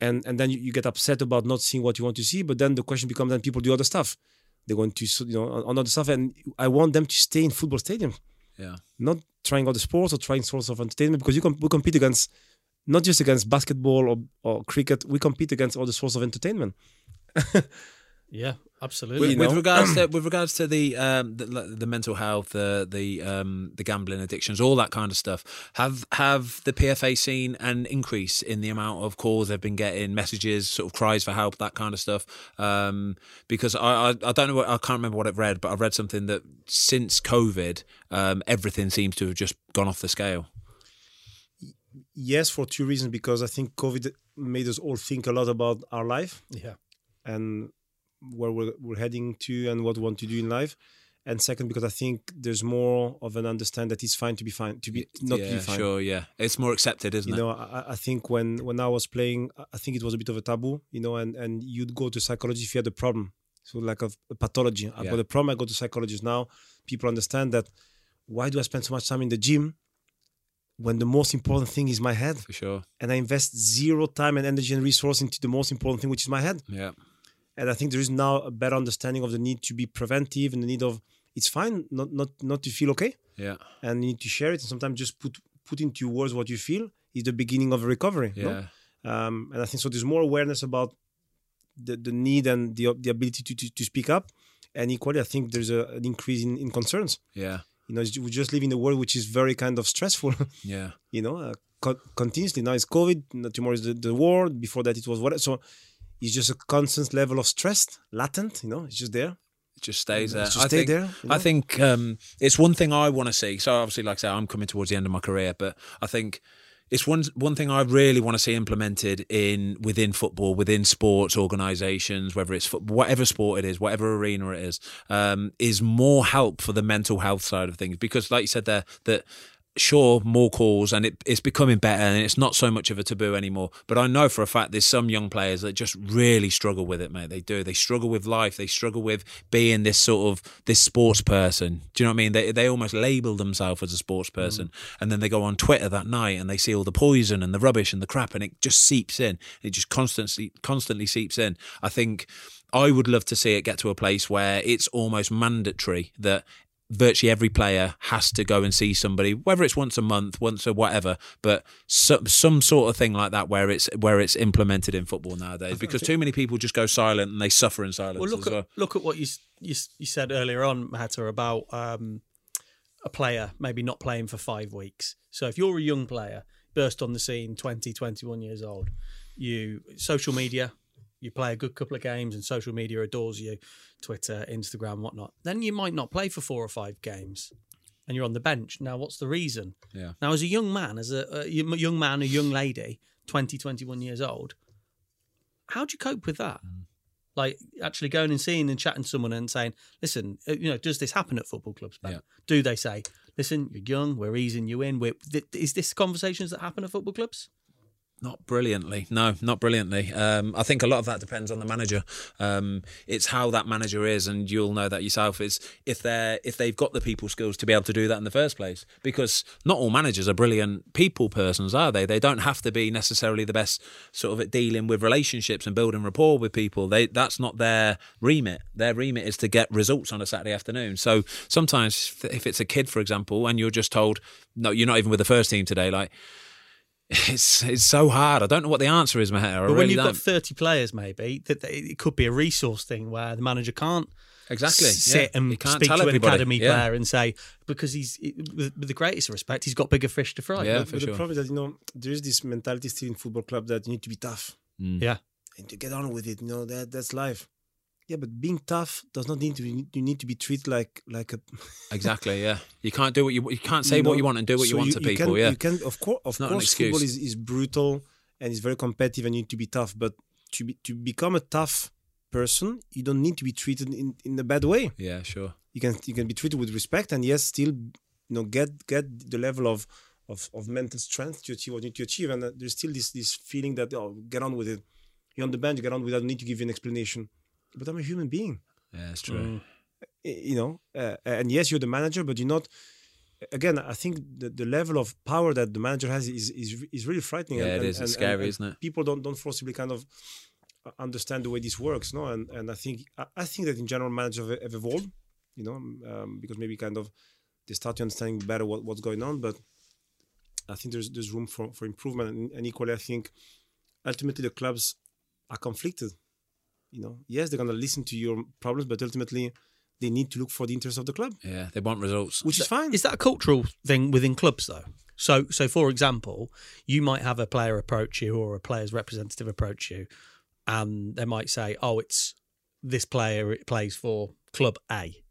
And and then you, you get upset about not seeing what you want to see. But then the question becomes then people do other stuff. They want to you know on other stuff, and I want them to stay in football stadiums Yeah. not trying other sports or trying sorts of entertainment because you com- we compete against not just against basketball or, or cricket we compete against all the sorts of entertainment [LAUGHS] Yeah, With, absolutely. You with regards to [CLEARS THROAT] with regards to the um the, the mental health, the the um the gambling addictions, all that kind of stuff, have have the PFA seen an increase in the amount of calls they've been getting, messages, sort of cries for help, that kind of stuff? Um, because I, I I don't know what I can't remember what I've read, but I've read something that since COVID, um, everything seems to have just gone off the scale. Yes for two reasons because i think covid made us all think a lot about our life yeah, and where we're, we're heading to and what we want to do in life. And second because i think there's more of an understand that it's fine to be fine to be not yeah, to be fine. sure, yeah, it's more accepted, isn't you it? You know I, I think when when i was playing I- think it was a bit of a taboo you know and and you'd go to psychology if you had a problem. So like a, a pathology. I've Yeah. got a problem i go to psychologists now. People understand that why do i spend so much time in the gym when the most important thing is my head For sure, and i invest zero time and energy and resource into the most important thing which is my head yeah, and i think there is now a better understanding of the need to be preventive and the need of it's fine not not not to feel okay yeah, and you need to share it and sometimes just put put into words what you feel is the beginning of a recovery yeah. no? um, and I think so. There's more awareness about the, the need and the the ability to, to, to speak up, and equally, I think there's a, an increase in, in concerns. Yeah, You know, we just live in a world which is very kind of stressful. [LAUGHS] yeah, you know, uh, co- continuously. Now it's COVID. Tomorrow is the, the war. Before that, it was what? So it's just a constant level of stress, latent. You know, it's just there. it just stays there. It's just I stay think, there. you I think um, it's one thing I want to see. So obviously, like I say, I'm coming towards the end of my career, but I think it's one one thing I really want to see implemented in within football, within sports organisations, whether it's foot, whatever sport it is, whatever arena it is, um, is more help for the mental health side of things. Because, like you said there, that sure more calls and it, it's becoming better and it's not so much of a taboo anymore. But i know for a fact there's some young players that just really struggle with it mate. They do. They struggle with life. They struggle with being this sort of this sports person. Do you know what i mean? They, they almost label themselves as a sports mm. person. And then they go on twitter that night and they see all the poison and the rubbish and the crap and it just seeps in. It just constantly constantly seeps in. I think i would love to see it get to a place where it's almost mandatory that virtually every player has to go and see somebody, whether it's once a month, once or whatever, but some some sort of thing like that where it's where it's implemented in football nowadays. Because too many people just go silent and they suffer in silence. Well, look as at well. look at what you you, you said earlier on, Maheta, about um, a player maybe not playing for five weeks. So if you're a young player, burst on the scene, 20, 21 years old, you social media, you play a good couple of games, and social media adores you, Twitter, Instagram, whatnot. Then you might not play for four or five games. And you're on the bench. Now, what's the reason? Yeah. Now, as a young man, as a, a young man, a young lady, 20, 21 years old, how do you cope with that? Like actually going and seeing and chatting to someone and saying, "Listen, uh, you know, does this happen at football clubs?" Yeah. Do they say, "Listen, you're young, we're easing you in"? We're, th- is this conversations that happen at football clubs? Not brilliantly. No, not brilliantly. Um, I think a lot of that depends on the manager. Um, it's how that manager is, and you'll know that yourself. Is if they're if they've got the people skills to be able to do that in the first place. Because not all managers are brilliant people persons, are they? They don't have to be necessarily the best sort of at dealing with relationships and building rapport with people. They that's not their remit. Their remit is to get results on a Saturday afternoon. So sometimes if it's a kid, for example, and you're just told, no, you're not even with the first team today, like. It's it's so hard. I don't know what the answer is, Maher. I But when really you've don't. got 30 players, maybe that that it could be a resource thing where the manager can't Exactly. s- sit yeah. You and can't speak tell to an academy Yeah. player and say because he's with, with the greatest respect, he's got bigger fish to fry. Yeah, but for but sure. the problem is that you know there is this mentality still in football club that you need to be tough mm. yeah. and to get on with it. You know that that's life. Yeah, but being tough does not need to. Be, you need to be treated like like a. [LAUGHS] Exactly. Yeah. You can't do what you you can't say know, what you want and do what you so want to people. Can, yeah. you can of course of not course football is, is brutal and it's very competitive and you need to be tough. But to be to become a tough person, you don't need to be treated in, in a bad way. yeah. Sure. You can you can be treated with respect and yes, still you know get get the level of of, of mental strength to achieve what you need to achieve. And uh, there's still this this feeling that oh get on with it. You're on the bench, get on with it. I don't need to give you an explanation. But I'm a human being Yeah, it's true. Mm. you know uh, and yes you're the manager but you're not again i think the, the level of power that the manager has is is, is really frightening Yeah, and, it and- It's and- scary, and isn't it? people don't don't forcibly kind of uh, understand the way this works no and and i think i, I think that in general managers have, have evolved you know um, because maybe kind of they start to understanding better what, what's going on but i think there's there's room for, for improvement and, and equally i think ultimately the clubs are conflicted you know yes they're going to listen to your problems but ultimately they need to look for the interest of the club Yeah. They want results. which is fine Is that a cultural thing within clubs though? So, so for example, you might have a player approach you or a player's representative approach you, and they might say, "Oh, it's this player it plays for club A."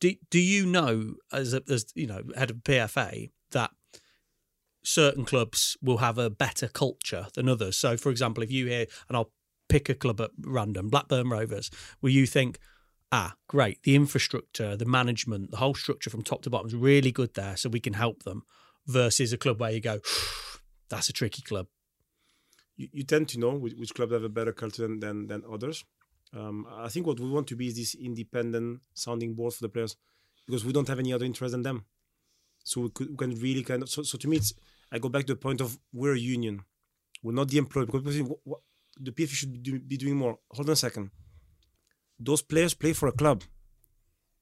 Do Do you know as a, as you know head of PFA that certain clubs will have a better culture than others? So, for example, if you hear, and I'll pick a club at random, Blackburn Rovers, will you think? Ah, great. The infrastructure, the management, the whole structure from top to bottom is really good there, so we can help them. Versus a club where you go, [SIGHS] that's a tricky club. you, you tend to know which, which clubs have a better culture than than, others. Um, I think what we want to be is this independent sounding board for the players because we don't have any other interest than them. So we, could, we can really kind of. So, so to me, I go back to the point of we're a union. We're not the employer because people think, what, what, the PFA should be, do, be doing more. Hold on a second. Those players play for a club.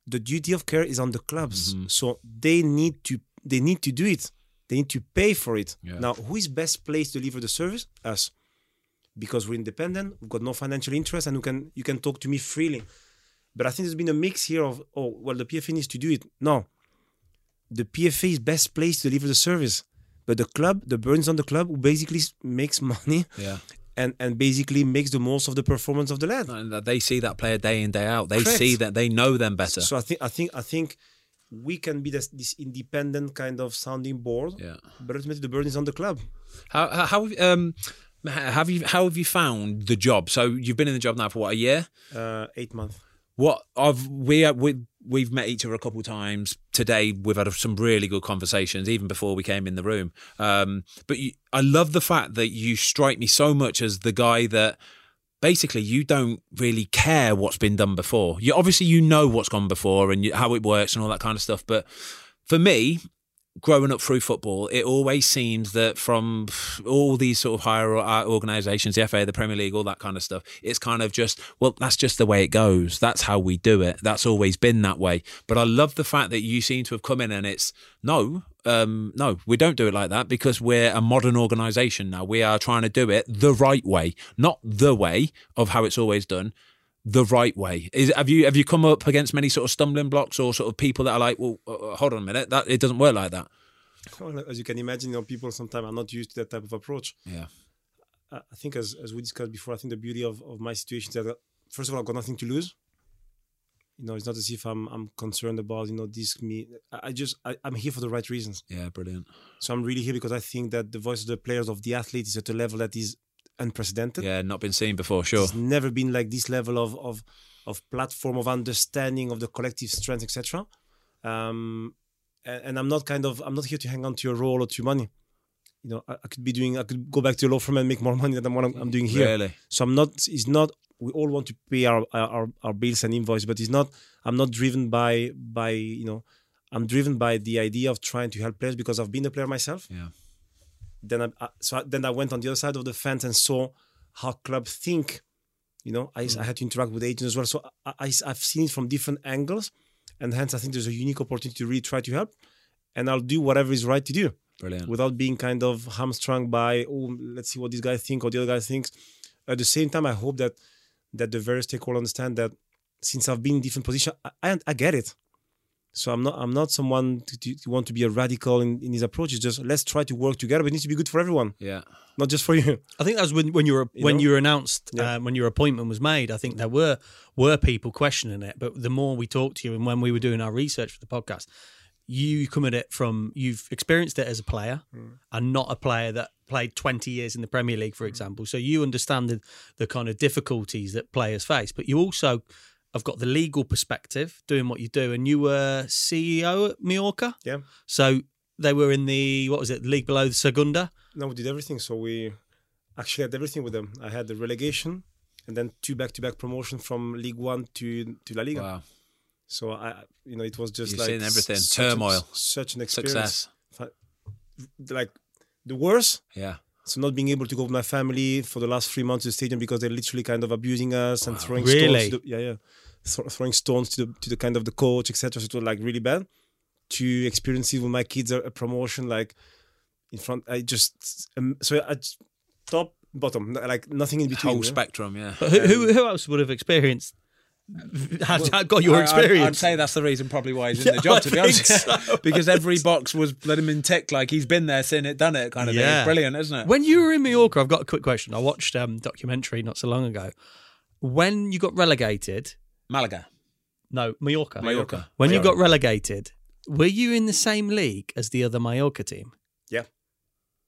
The duty of care is on the clubs, mm-hmm. so they need to they need to do it. They need to pay for it. Yeah. Now, who is best placed to deliver the service? Us, because we're independent. We've got no financial interest, and you can you can talk to me freely. But I think there's been a mix here of oh well, the PFA needs to do it. No, the PFA is best placed to deliver the service, but the club, the burden's on the club, who basically makes [LAUGHS] money Yeah. And and basically makes the most of the performance of the lad. And that they see that player day in day out. They Correct. see that they know them better. So I think I think I think we can be this, this independent kind of sounding board, yeah. but ultimately the burden is on the club. How how how um have you how have you found the job? So you've been in the job now for what a year? Uh, eight months. What I've we we we've met each other a couple of times today. We've had some really good conversations even before we came in the room. Um, but you, I love the fact that you strike me so much as the guy that basically you don't really care what's been done before. You obviously you know what's gone before and you, how it works and all that kind of stuff. But for me, growing up through football, it always seems that from all these sort of higher uh, organisations, the FA, the Premier League, all that kind of stuff, it's kind of just, well, that's just the way it goes. That's how we do it. That's always been that way. But I love the fact that you seem to have come in and it's, no, um, no, we don't do it like that because we're a modern organisation now. We are trying to do it the right way, not the way of how it's always done the right way? Is have you have you come up against many sort of stumbling blocks or sort of people that are like, well, uh, uh hold on a minute, that it doesn't work like that. Well, as you can imagine, you know, people sometimes are not used to that type of approach. Yeah, I think as as we discussed before, I think the beauty of, of my situation is that uh, first of all, I've got nothing to lose. You know, it's not as if I'm I'm concerned about you know this me. I just I, am here for the right reasons. Yeah, brilliant. So I'm really here because I think that the voice of the players of the athletes is at a level that is unprecedented. Yeah, not been seen before. Sure, it's never been like this level of of of platform of understanding of the collective strength, etc. Um, and, and, I'm not kind of I'm not here to hang on to your role or to money. You know, I, I, could be doing I could go back to a law firm and make more [LAUGHS] money than what I'm, I'm doing here. Really? So I'm not. It's not. We all want to pay our, our our bills and invoice, but it's not. I'm not driven by by you know. I'm driven by the idea of trying to help players because I've been a player myself. Yeah then I, I so I, then I went on the other side of the fence and saw how clubs think. You know, I, mm. I had to interact with agents as well, so I, I've seen it from different angles, and hence I think there's a unique opportunity to really try to help, and I'll do whatever is right to do. Brilliant. Without being kind of hamstrung by oh let's see what this guy thinks or the other guy thinks. At the same time, I hope that that the various stakeholders understand that since I've been in different positions, I, I, I get it. So I'm not I'm not someone to, to, want to be a radical in, in his approach. It's just let's try to work together. But it needs to be good for everyone. Yeah, not just for you. I think that was when when you were you when know? you were announced yeah. um, when your appointment was made. I think there were were people questioning it. But the more we talked to you and when we were doing our research for the podcast, you come at it from you've experienced it as a player mm. and not a player that played 20 years in the Premier League, for mm. example. So you understand the, the kind of difficulties that players face, but you also I've got the legal perspective doing what you do, and you were CEO at Mallorca. Yeah. So they were in the what was it, the league below the Segunda? No, we did everything. So we actually had everything with them. I had the relegation, and then two back-to-back promotion from League One to to La Liga. Wow. So I, you know, it was just You've like seen everything, turmoil, such an experience. Success. Like the worst. Yeah. So not being able to go with my family for the last three months to the stadium because they're literally kind of abusing us wow. and throwing really? stones. The, yeah, yeah, Th- throwing stones to the to the kind of the coach, etc. So it was like really bad. To experience it with my kids, a, a promotion like in front. I just um, so I top bottom like nothing in between. Whole spectrum, yeah. But who, who else would have experienced [LAUGHS] had well, got your experience. I, would say that's the reason probably why he's in [LAUGHS] yeah, the job, to be honest. So. [LAUGHS] because every box was let him in tick like he's been there, seen it, done it kind of yeah. thing. It's brilliant, isn't it? When you were in Mallorca, I've got a quick question. I watched um documentary not so long ago. When you got relegated, Malaga. No, Mallorca. Mallorca. When Mallorca. you got relegated, were you in the same league as the other Mallorca team? Yeah.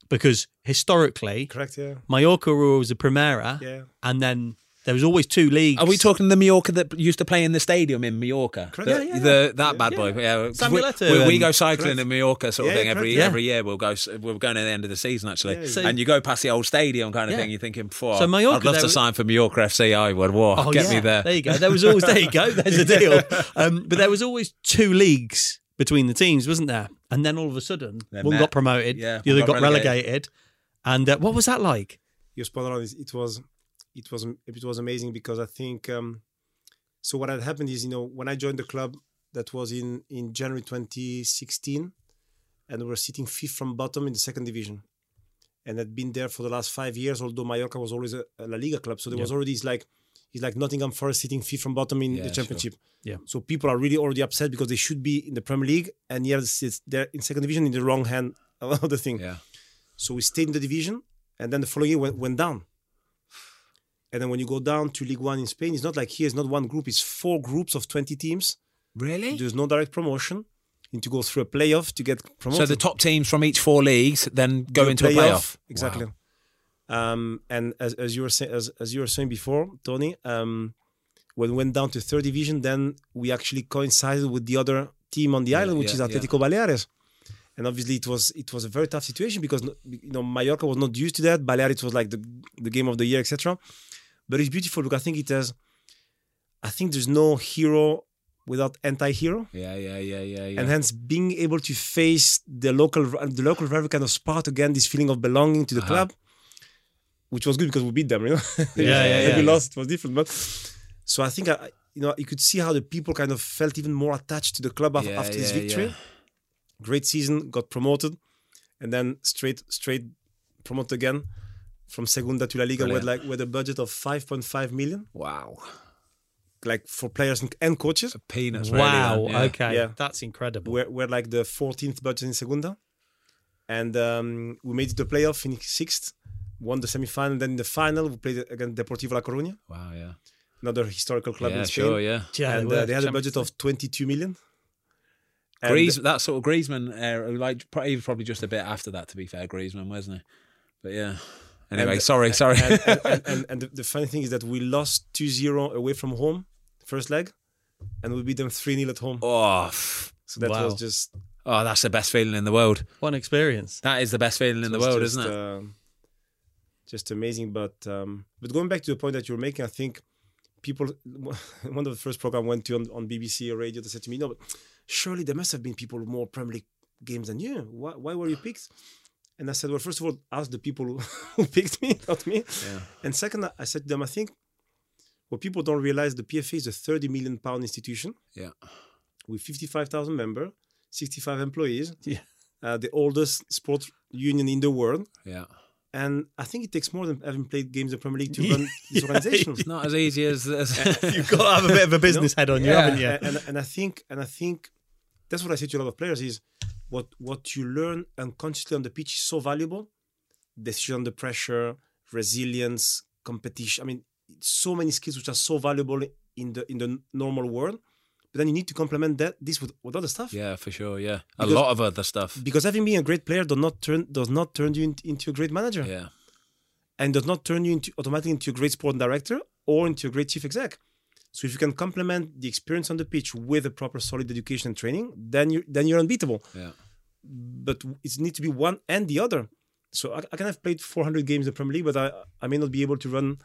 Because historically, correct, yeah. Mallorca was a Primera, yeah. and then there was always two leagues. Are we talking the Mallorca that used to play in the stadium in Mallorca? Correct. The, yeah, yeah, the, that bad boy. Yeah. We, we, we, go cycling correct. in Mallorca sort of thing every every year. We'll go. We're going at the end of the season actually, so, and you go past the old stadium kind of thing. You're thinking, before so Mallorca, I'd love to was... sign for Mallorca FC. I would. Whoa, oh, get me there. There you go. There was always there you go. There's a deal. [LAUGHS] Um, but there was always two leagues between the teams, wasn't there? And then all of a sudden, They're one met. got promoted, yeah, the other got, got relegated. relegated. And uh, what was that like? You're spot on. It was it was it was amazing because I think um, so. What had happened is, you know, when I joined the club, that was in in January 2016, and we were sitting fifth from bottom in the second division, and had been there for the last five years. Although Mallorca was always a, a La Liga club, so there was already like it's like Nottingham Forest sitting fifth from bottom in yeah, the championship. Sure. Yeah. So people are really already upset because they should be in the Premier League, and yet they're in second division in the wrong hand [LAUGHS] of the thing. Yeah. So we stayed in the division, and then the following year went, went down. And then when you go down to League One in Spain, it's not like here, it's not one group, it's four groups of 20 teams. Really? There's no direct promotion. You need to go through a playoff to get promoted. So the top teams from each four leagues then go into playoff. a playoff. Exactly. Wow. Um, and as, as you were saying, as, as you were saying before, Tony, um, when we went down to third division, then we actually coincided with the other team on the yeah, island, which yeah, is Atletico yeah. Baleares. And obviously, it was it was a very tough situation because you know Mallorca was not used to that. Baleares was like the the game of the year, etc but it's beautiful because I think it has. I think there's no hero without anti-hero. Yeah, yeah, yeah, yeah, yeah. and hence being able to face the local the local rival kind of sparked again this feeling of belonging to the Uh-huh. club, which was good because we beat them. You know, Yeah, [LAUGHS] yeah, we yeah. lost, it was different. But so I think I, you know you could see how the people kind of felt even more attached to the club af- Yeah, after this victory. yeah. Great season, got promoted, and then straight straight promoted again from Segunda to La Liga with like with a budget of 5.5 million, Wow. like for players and, and coaches. Peanuts, really. Wow. then, yeah. Okay. Yeah. That's incredible. we're, we're like the 14th budget in Segunda. And um, we made it to the playoff, finished sixth, won the semi-final. Then in the final, we played against Deportivo La Coruña, Wow, yeah. another historical club yeah, in Spain. sure, yeah. yeah, and they uh, they had a budget of 22 million. Griez, that sort of Griezmann era, like pro- probably just a bit after that. To be fair, Griezmann wasn't he? But yeah. Anyway, And- sorry, sorry. and, and, [LAUGHS] and, and, and the, the funny thing is that we lost 2-0 away from home, first leg, and we beat them 3-0 at home. oh. So that Wow. was just oh, that's the best feeling in the world. One experience. That is the best feeling in the world, just, isn't it? um, just amazing. But um, but going back to the point that you're making, I think people. [LAUGHS] One of the first program I went to on, on BBC or radio, they said to me, "No, but surely there must have been people more Premier League games than you. Why, why were you picked?" And I said, "Well, first of all, ask the people who, [LAUGHS] who picked me, not me. Yeah. And second, I said to them, I think what people don't realize, the PFA is a 30 million pound institution Yeah. with 55,000 members, 65 employees, Yeah. uh, the oldest sports union in the world. Yeah. And I think it takes more than having played games in Premier League to [LAUGHS] run this organization. It's not as easy as. as [LAUGHS] You've got to have a bit of a business head on you, Yeah. haven't you? and, and, and I think and I think that's what I say to a lot of players is what what you learn unconsciously on the pitch is so valuable. Decision under pressure, resilience, competition. I mean, so many skills which are so valuable in the in the normal world. But then you need to complement that this with, with other stuff. yeah, for sure. Yeah. A lot of other stuff. Because having been a great player does not turn does not turn you in- into a great manager. Yeah. and does not turn you into automatically into a great sport director or into a great chief exec. So if you can complement the experience on the pitch with a proper solid education and training, then you then you're unbeatable. Yeah. But it needs to be one and the other. So I, I can have played 400 games in the Premier League, but I, I may not be able to run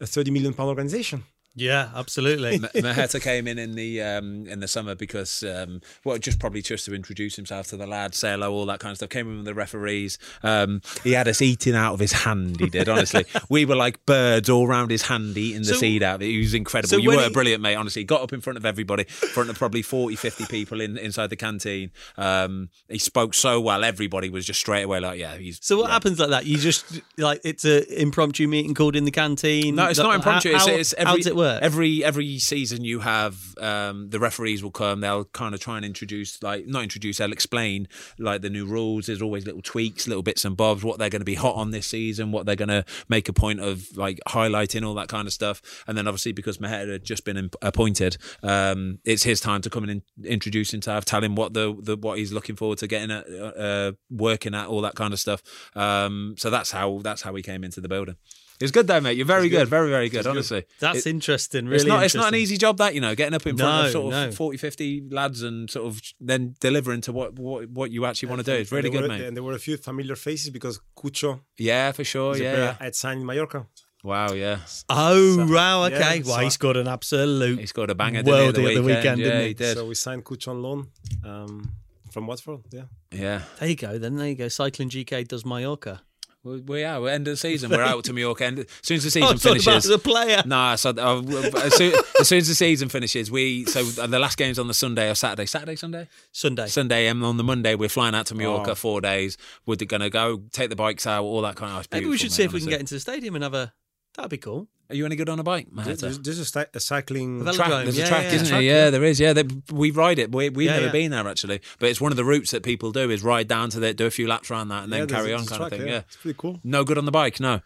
a 30 million pound organization. Yeah, absolutely. Ma- Maheta came in in the um, in the summer because um, well, just probably just to introduce himself to the lads, say hello, all that kind of stuff. Came in with the referees. Um, he had us eating out of his hand. He did honestly. [LAUGHS] we were like birds all round his hand eating the So- seed out of it. He was incredible. so you were he- brilliant, mate. Honestly, he got up in front of everybody, in front of probably 40, 50 people in inside the canteen. Um, he spoke so well. Everybody was just straight away like, yeah, he's. So what yeah. happens like that? You just like it's an impromptu meeting called in the canteen. No, it's not impromptu. How, it's, it's every, how does it work? Every every season you have um, the referees will come. They'll kind of try and introduce, like not introduce. They'll explain like the new rules. There's always little tweaks, little bits and bobs. What they're going to be hot on this season. What they're going to make a point of like highlighting all that kind of stuff. And then obviously because Maheta had just been imp- appointed, um, it's his time to come and in- introduce himself, tell him what the, the what he's looking forward to getting at, uh, working at, all that kind of stuff. Um, so that's how that's how we came into the building. It's good though, mate. You're very good. very, very good. honestly, That's It- interesting. Really, it's not. It's not an easy job that you know, getting up in front No, of sort of no. 40, 50 lads and sort of then delivering to what what, what you actually want to do. It's really good, were, mate. And there were a few familiar faces because Cucho Yeah, for sure. Yeah, yeah. I had signed in Mallorca. Wow. Yeah. Oh So- wow, yeah, okay. well, so- he scored an absolute. He scored a banger didn't he, Worldie at the weekend, yeah, didn't he? he did. So we signed Cucho on loan um, from Watford. Yeah. yeah. There you go. Then there you go. Cycling GK does Mallorca. We are. We're end of the season. We're out to Mallorca. End, as soon as the [LAUGHS] season was talking about finishes. as a player. Nah, so uh, as, soon, as soon as the season finishes, we so the last game's on the Sunday or Saturday. Saturday, Sunday. Sunday. Sunday and on the Monday we're flying out to Mallorca Oh. four days. We're gonna go take the bikes out, all that kind of. Stuff. Maybe we should see if we can get into the stadium and have a. That'd be cool. Are you any good on a bike, There's, there's, there's a, sti- a cycling A track. There's yeah, a track, yeah, isn't yeah. there? Yeah, there is. Yeah, they, we ride it. We, we've Yeah, never yeah. been there actually, but it's one of the routes that people do is ride down to there, do a few laps around that, and Yeah, then carry on, there's a kind of track, thing. Yeah. It's pretty cool. No good on the bike. No,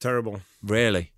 Terrible. really.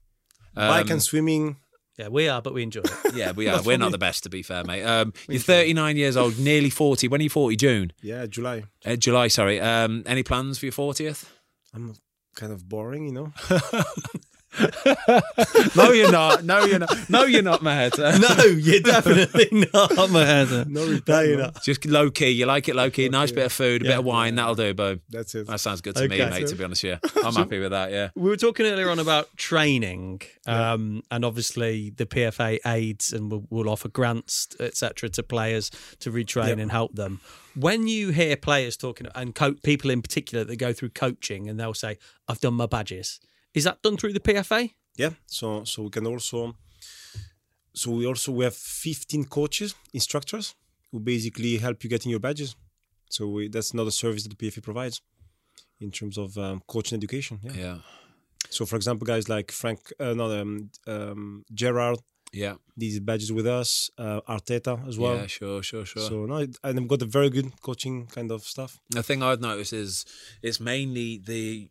Bike Um, and swimming. Yeah, we are, but we enjoy it. [LAUGHS] Yeah, we are. We're not the best, to be fair, mate. Um, you're 39 years old, nearly 40. When are you 40? June, Yeah, July. uh, July. Sorry. Um, any plans for your 40th? I'm kind of boring, you know. [LAUGHS] [LAUGHS] no, you're not. No, you're not. No, you're not, Maheta. [LAUGHS] no, you're definitely [LAUGHS] not, Maheta. No you're no. not. Just low key. You like it low key. Nice bit of food, a bit of wine. That'll do, boom. That's it. That sounds good to me, mate. To be honest, yeah, I'm happy with that. Yeah. We were talking earlier on about training, um, and obviously the PFA aids and will, will offer grants, etc., to players to retrain and help them. When you hear players talking and co- people in particular that go through coaching, and they'll say, "I've done my badges," is that done through the PFA? Yeah. So so we can also so we also we have 15 coaches, instructors who basically help you getting your badges. So we, that's another service that the PFA provides in terms of um, coaching education. Yeah. Yeah. So for example, guys like Frank, uh, no, um, um, Gerard, Yeah. these badges with us, uh, Arteta as well. yeah. Sure. Sure. Sure. So no, and I've got a very good coaching kind of stuff. The thing I've noticed is it's mainly the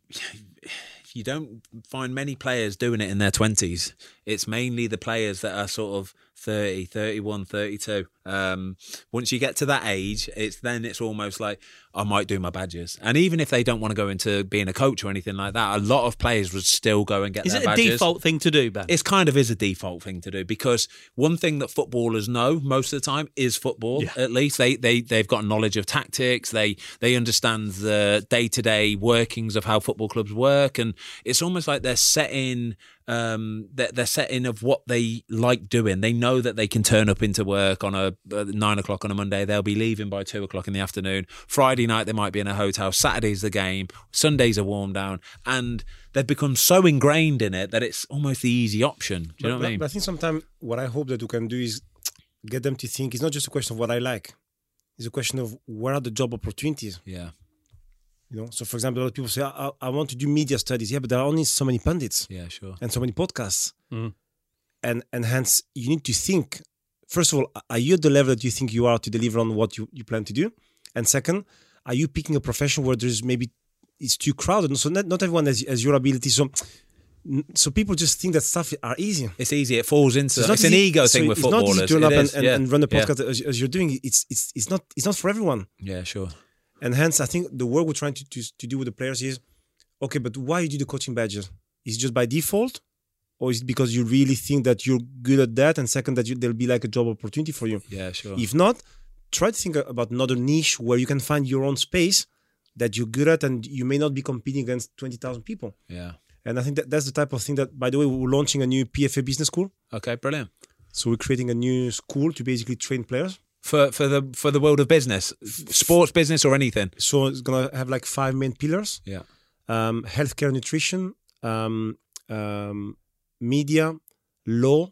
you don't find many players doing it in their 20s. It's mainly the players that are sort of 30, 31, 32. Um, once you get to that age, it's then it's almost like I might do my badges. And even if they don't want to go into being a coach or anything like that, a lot of players would still go and get Is it a badges. default thing to do, Ben? It's kind of is a default thing to do because one thing that footballers know most of the time is football. Yeah. At least they they they've got knowledge of tactics. They they understand the day to day workings of how football clubs work, and it's almost like they're setting um they're, they're setting of what they like doing. They know that they can turn up into work on a uh, nine o'clock on a Monday. They'll be leaving by two o'clock in the afternoon. Friday night they might be in a hotel. Saturday's the game. Sundays are warm down, and they've become so ingrained in it that it's almost the easy option. Do you know but, what I mean? but I think sometimes what I hope that we can do is get them to think it's not just a question of what I like. It's a question of where are the job opportunities. yeah. You know, so for example, a lot of people say, I, I- want to do media studies. Yeah, but there are only so many pundits Yeah, sure. and so many podcasts. Mhm. And and hence you need to think, first of all, are you at the level that you think you are to deliver on what you, you plan to do? And second, are you picking a profession where there's maybe it's too crowded? So not, not everyone has, has your ability. So so people just think that stuff are easy. It's easy. It falls into it's, not an ego so thing with it's not easy to turn up and, and, yeah. and run a Yeah. podcast as, as you're doing. It's it's it's not it's not for everyone. Yeah, sure. And hence, I think the work we're trying to, to, to do with the players is okay, but why you do the coaching badges? Is it just by default? Or is it because you really think that you're good at that? And second, that you, there'll be like a job opportunity for you? Yeah, sure. If not, try to think about another niche where you can find your own space that you're good at and you may not be competing against 20,000 people. yeah. And I think that that's the type of thing that, by the way, we're launching a new PFA business school. Okay, brilliant. So we're creating a new school to basically train players. For for the for the world of business, sports business or anything. So it's going to have like five main pillars. Yeah. um, healthcare, nutrition, um, um, media, law,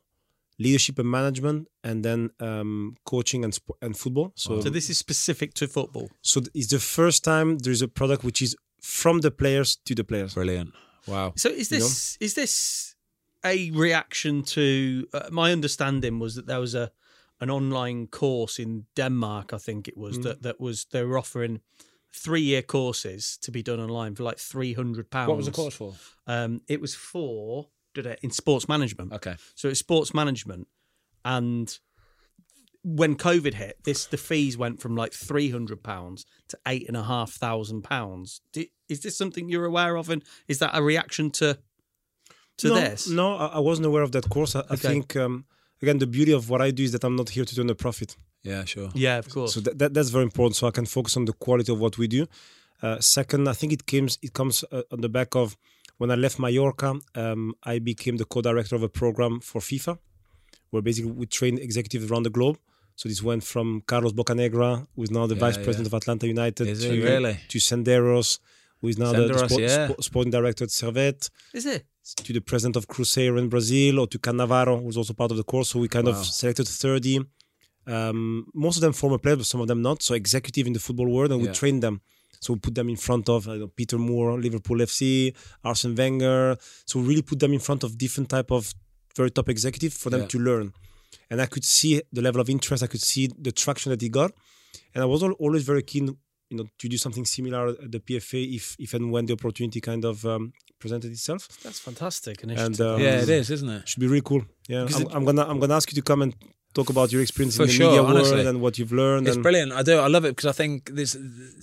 leadership and management, and then um, coaching and sp- and football. So, so this is specific to football. so it's the first time there's a product which is from the players to the players. Brilliant. Wow. So is this is this a reaction to uh, my understanding was that there was a an online course in Denmark I think it was that that was they were offering 3 year courses to be done online for like 300 pounds. What was the course for? Um it was for did it in sports management. Okay. So it's sports management and when COVID hit, this the fees went from like three hundred pounds to eight and a half thousand pounds. Is this something you're aware of, and is that a reaction to to no, this? No, I, wasn't aware of that course. I, I think um, again the beauty of what I do is that I'm not here to turn a profit. Yeah, sure. Yeah, of course. So that, that that's very important. So I can focus on the quality of what we do. Uh, second, I think it comes it comes uh, on the back of when I left Mallorca. Um, I became the co-director of a program for FIFA, where basically we train executives around the globe. So this went from Carlos Bocanegra, who is now the Yeah, vice yeah. president of Atlanta United, Is to, it really? to Senderos, who is now the, the sport, yeah. spo- sporting director at Servette is it? To the president of Cruzeiro in Brazil or to Cannavaro, who's also part of the course. So we kind Wow. of selected 30, um, most of them former players, but some of them not. So executive in the football world, and we trained them. So we put them in front of know, Peter Moore, Liverpool FC, Arsene Wenger. So we really put them in front of different type of very top executive for them Yeah. to learn. And I could see the level of interest. I could see the traction that he got, and I was always very keen, you know, to do something similar at the PFA if, if and when the opportunity kind of um, presented itself. That's fantastic. And um, Yeah, it is, isn't it? should be really cool. Yeah, I'm, it- I'm gonna I'm gonna ask you to come and talk about your experience For in the sure, media honestly. world and what you've learned. It's and brilliant. I do. I love it because I think there's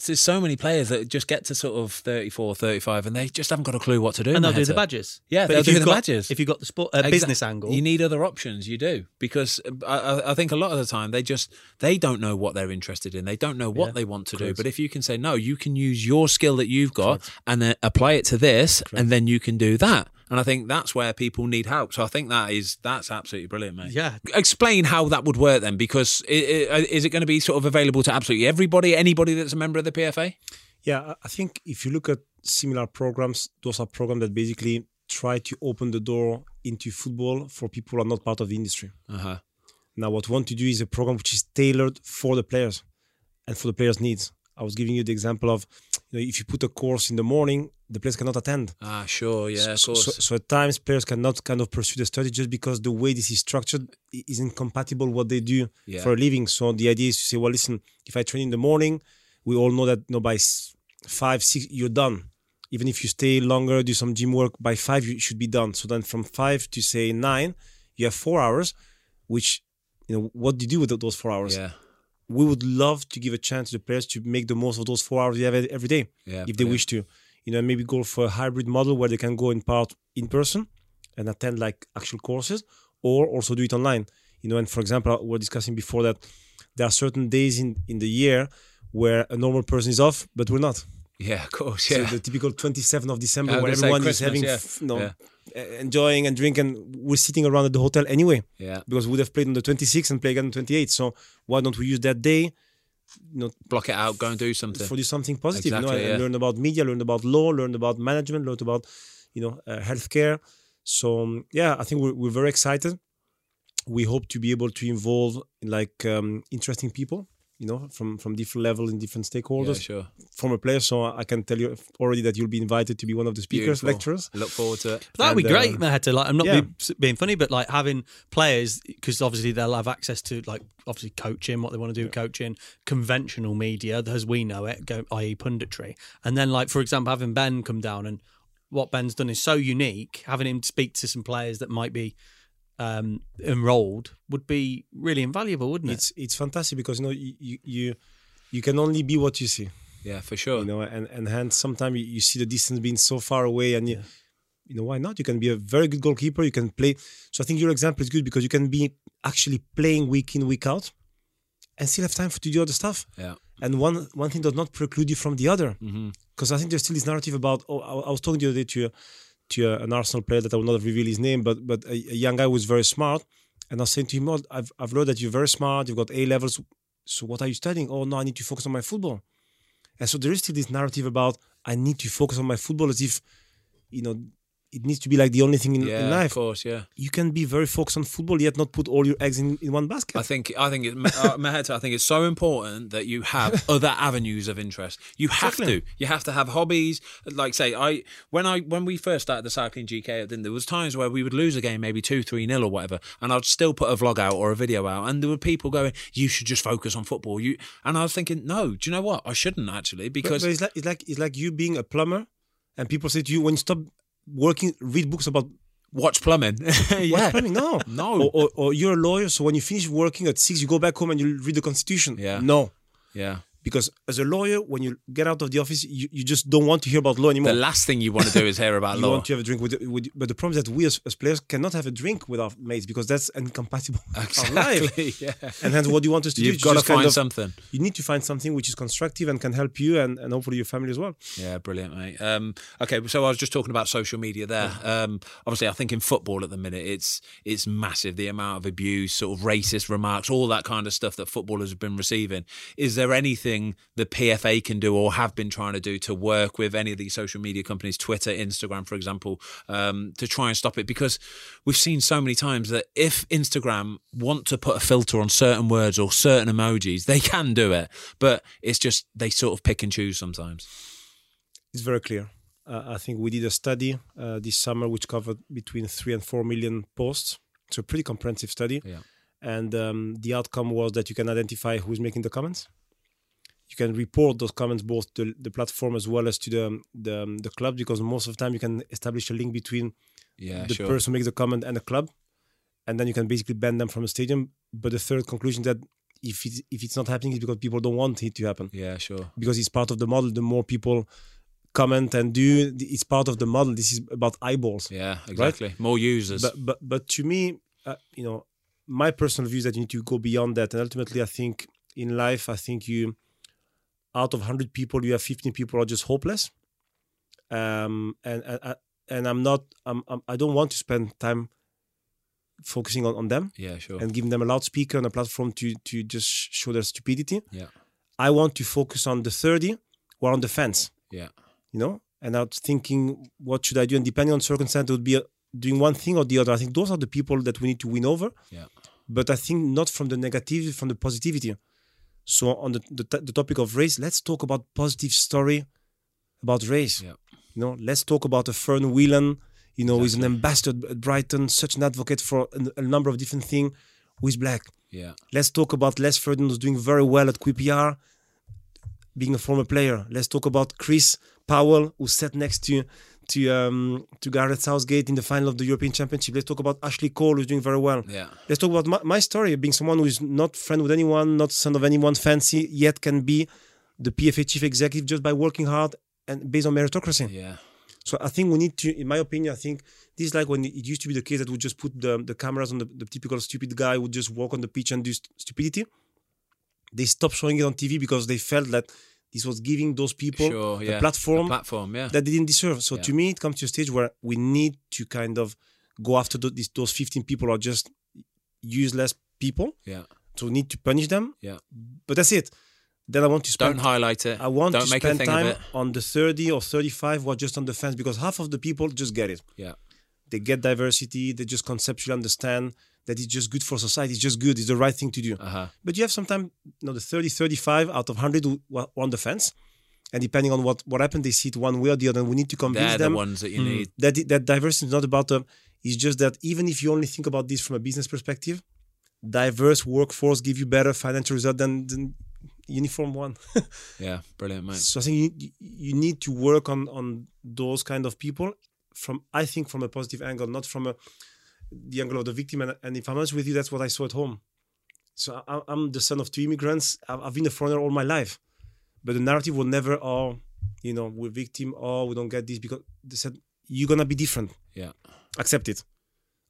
there's so many players that just get to sort of 34, 35 and they just haven't got a clue what to do. and they'll do the badges. Yeah, but they'll do the got, badges. If you've got the sport uh, Exa- business angle, You need other options. You do because uh, I, I- I think a lot of the time they just they don't know what they're interested in. They don't know what Yeah, they want to do. But if you can say no, you can use your skill that you've got and then apply it to this, and then you can do that. And I think that's where people need help. So I think that is that's absolutely brilliant, mate. yeah, Explain how that would work then, because i is it going to be sort of available to absolutely everybody, anybody that's a member of the PFA? Yeah, I- think if you look at similar programs, those are programs that basically try to open the door into football for people who are not part of the industry. Uh huh. Now, what we want to do is a program which is tailored for the players and for the players' needs. I was giving you the example of, you know, if you put a course in the morning, the players cannot attend. Ah, sure, yeah, of so, course. so, so at times players cannot kind of pursue the study just because the way this is structured is incompatible with what they do Yeah. for a living. So the idea is to say, well, listen, if I train in the morning, we all know that you know, by five, six, you're done. Even if you stay longer, do some gym work, by five you should be done. So then from five to say nine, you have four hours, which you know what do you do with those four hours? yeah, We would love to give a chance to the players to make the most of those four hours they have every day yeah. if they wish to. You know, maybe go for a hybrid model where they can go in part in person and attend like actual courses, or also do it online. You know, and for example, we we're discussing before that there are certain days in in the year where a normal person is off, but we're not. Yeah, of course. So Yeah. the typical 27th of December was where everyone is having, yeah. f- you know, Yeah. enjoying and drinking. We're sitting around at the hotel anyway yeah. because we would have played on the 26th and play again on the 28th. So why don't we use that day, you know, Block it out. Go and do something. for do something positive, you know, Exactly, yeah. learn about media, learn about law, learn about management, learn about, you know, uh, healthcare. So um, yeah, I think we're, we're very excited. We hope to be able to involve like um, interesting people, you know, from from different levels and different yeah, stakeholders, sure. former players. So I can tell you already that you'll be invited to be one of the speakers, Beautiful. lecturers. Look forward to it. That'd be great, uh, Maheta. Like, I'm not yeah. being, being funny, but like having players because obviously they'll have access to like obviously coaching, what they want to do, with coaching, conventional media as we know it, go, i.e. punditry, and then like for example having Ben come down and what Ben's done is so unique. Having him speak to some players that might be um, enrolled would be really invaluable, wouldn't it? It's it's fantastic because you know you you you, you can only be what you see. Yeah, for sure. you know and and hence sometimes you, you see the distance being so far away and you, you know why not you can be a very good goalkeeper you can play so i think your example is good because you can be actually playing week in week out and still have time for to do other stuff yeah. and one one thing does not preclude you from the other hmm because i think there's still this narrative about oh i, I was talking the other day to to an arsenal player that i will not reveal his name but but a, a young guy who was very smart. And i saying to him I've, I've learned that you're very smart you've got a levels so what are you studying? Oh no i need to focus on my football. And so there is still this narrative about I need to focus on my football as if, you know, it needs to be like the only thing in, life. Yeah, in of course. Yeah. You can be very focused on football yet not put all your eggs in, in one basket. I think I think it, uh, Maheta, I think it's so important that you have [LAUGHS] other avenues of interest. You have Exactly. to. You have to have hobbies. Like say, I when I when we first started the cycling GK, then there was times where we would lose a game, maybe two, three nil or whatever, and I'd still put a vlog out or a video out, and there were people going, "You should just focus on football." You and I was thinking, no, do you know what? I shouldn't actually But- because but it's like it's like it's like you being a plumber, and people say to you when you stop working, read books about watch plumbing. [LAUGHS] yeah, plumbing. No, No. Or, or, or you're a lawyer, so when you finish working at six, you go back home and you read the Constitution. Yeah. No, yeah. Because as a lawyer, when you get out of the office, you, you just don't want to hear about law anymore. The last thing you want to do is hear [LAUGHS] about you law. You want to have a drink with, with but the problem is that we as, as players cannot have a drink with our mates because that's incompatible with our life. Exactly. [LAUGHS] Yeah. And hence, what do you want us to do? You've got to find of- something. You need to find something which is constructive and can help you and, and hopefully your family as well. Yeah, brilliant, mate. Um, okay, so I was just talking about social media there. Um, obviously, I think in football at the minute, it's it's massive the amount of abuse, sort of racist remarks, all that kind of stuff that footballers have been receiving. Is there anything the PFA can do or have been trying to do to work with any of these social media companies, Twitter, Instagram, for example, um, to try and stop it? Because we've seen so many times that if Instagram want to put a filter on certain words or certain emojis, they can do it, but it's just they sort of pick and choose sometimes. It's very clear. Uh, I think we did a study uh, this summer which covered between three and four million posts. It's a pretty comprehensive study. Yeah. And um, the outcome was that you can identify who's making the comments. You can report those comments both to the platform as well as to the the, the club because most of the time you can establish a link between Yeah, the sure. person who makes the comment and the club. and then you can basically ban them from the stadium. But the third conclusion that if it's, if it's not happening, it's because people don't want it to happen. Yeah, sure. Because it's part of the model. The more people comment and do, it's part of the model. This is about eyeballs. Yeah, exactly. More users. But but but to me, uh, you know, my personal view is that you need to go beyond that. And ultimately, I think in life, I think you, out of hundred people, you have fifteen people are just hopeless. Um, and and and I'm not. I'm, I'm I don't want to spend time focusing on, on them yeah, sure. and giving them a loudspeaker and a platform to to just show their stupidity. yeah, I want to focus on the 30 who are on the fence, yeah, you know, and I was thinking, what should I do? And depending on circumstance, it would be uh, doing one thing or the other. I think those are the people that we need to win over. yeah, But I think not from the negativity, from the positivity. So on the, the, the topic of race, let's talk about positive story about race. Yeah. You know, let's talk about a Fern Whelan, you know, who's an ambassador at Brighton, such an advocate for a, a number of different things, who is black. yeah, Let's talk about Les Ferdinand, who's doing very well at QPR, being a former player. Let's talk about Chris Powell, who sat next to to um, to Gareth Southgate in the final of the European Championship. Let's talk about Ashley Cole, who's doing very well. yeah, Let's talk about my, my story, being someone who is not friend with anyone, not son of anyone fancy, yet can be the PFA chief executive just by working hard and based on meritocracy. yeah, So I think we need to, in my opinion, I think this is like when it used to be the case that we just put the, the cameras on the, the typical stupid guy who would just walk on the pitch and do st- stupidity. They stopped showing it on TV because they felt that this was giving those people sure. Yeah. a platform platform. Yeah, that they didn't deserve. So Yeah. to me, it comes to a stage where we need to kind of go after tho- these, those 15 people are just useless people. yeah, So we need to punish them. yeah. But that's it. Then I want to spend Don't highlight it. I want Don't to spend time on the 30 or 35 who are just on the fence because half of the people just get it. Yeah, They get diversity, they just conceptually understand that it's just good for society, it's just good, it's the right thing to do. uh huh. But you have sometimes you know, the 30, 35 out of 100 who are on the fence. And depending on what, what happened, they see it one way or the other. And we need to convince They're the them ones that you need. that that diversity is not about the. It's just that even if you only think about this from a business perspective, diverse workforce give you better financial result than, than uniform one. [LAUGHS] Yeah, brilliant, mate. So I think you, you need to work on on those kind of people from I think from a positive angle, not from a the angle of the victim. And, and if I'm honest with you, that's what I saw at home. So I, I'm the son of two immigrants. I've, I've been a foreigner all my life, but the narrative will never, oh, you know, we're victim, oh, we don't get this because they said you're gonna be different. Yeah, Accept it.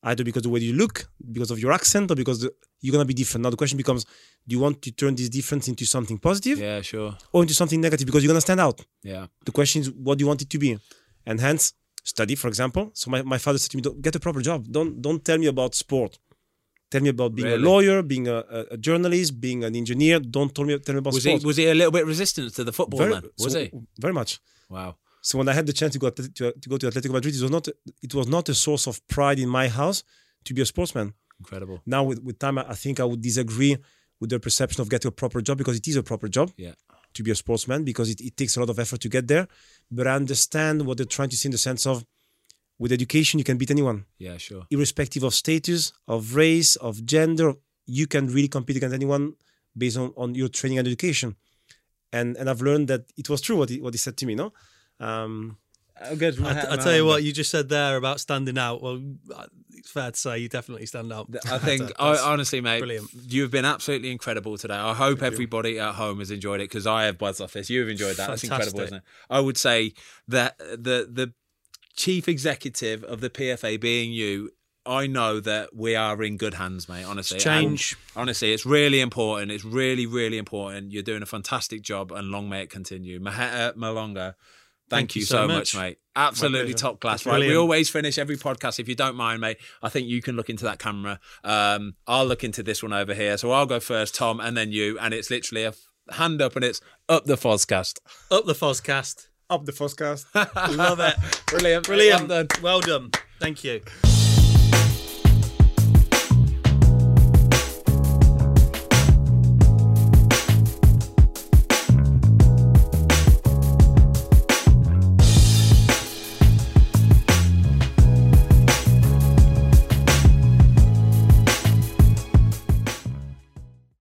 Either because the way you look, because of your accent, or because the, you're gonna be different. Now the question becomes: Do you want to turn this difference into something positive, yeah, sure. or into something negative? Because you're gonna stand out Yeah, the question is what do you want it to be and hence study for example so my, my father said to me "Don't- get a proper job don't don't tell me about sport tell me about being Really? a lawyer being a, a, journalist being an engineer don't tell me tell me about was he was he a little bit resistant to the football very, then? Was so- he? very much Wow. so when i had the chance to go to, to, to go to atletico madrid it was not it was not a source of pride in my house to be a sportsman Incredible. now with, with time i I think i would disagree with their perception of getting a proper job because it is a proper job Yeah. To be a sportsman because it, it takes a lot of effort to get there. But I understand what they're trying to say in the sense of with education, you can beat anyone, Yeah, sure. irrespective of status, of race, of gender. You can really compete against anyone based on, on your training and education. And and I've learned that it was true what he, what he said to me, no? Um, Oh, good. I, I tell you what, you just said there about standing out. Well, uh, it's fair to say you definitely stand out. I [LAUGHS] think, I, honestly, mate, brilliant. you've been absolutely incredible today. I hope everybody at home has enjoyed it because I have buzzed off this. You've enjoyed that. That's incredible, isn't it? I would say that uh, the the chief executive of the PFA being you. I know that we are in good hands, mate. Honestly, change. And honestly, it's really important. It's really, really important. You're doing a fantastic job, and long may it continue. Maheta uh, Molango, thank, you, so much, mate. Absolutely top class. That's Right, we always finish every podcast. If you don't mind, mate, I think you can look into that camera. Um, I'll look into this one over here. So I'll go first, Tom, and then you. And it's literally a f- hand up, and it's up the Fozcast. Up the Fozcast. up the first cast. [LAUGHS] Love it. Brilliant, Brilliant. Well done. Well done. Thank you.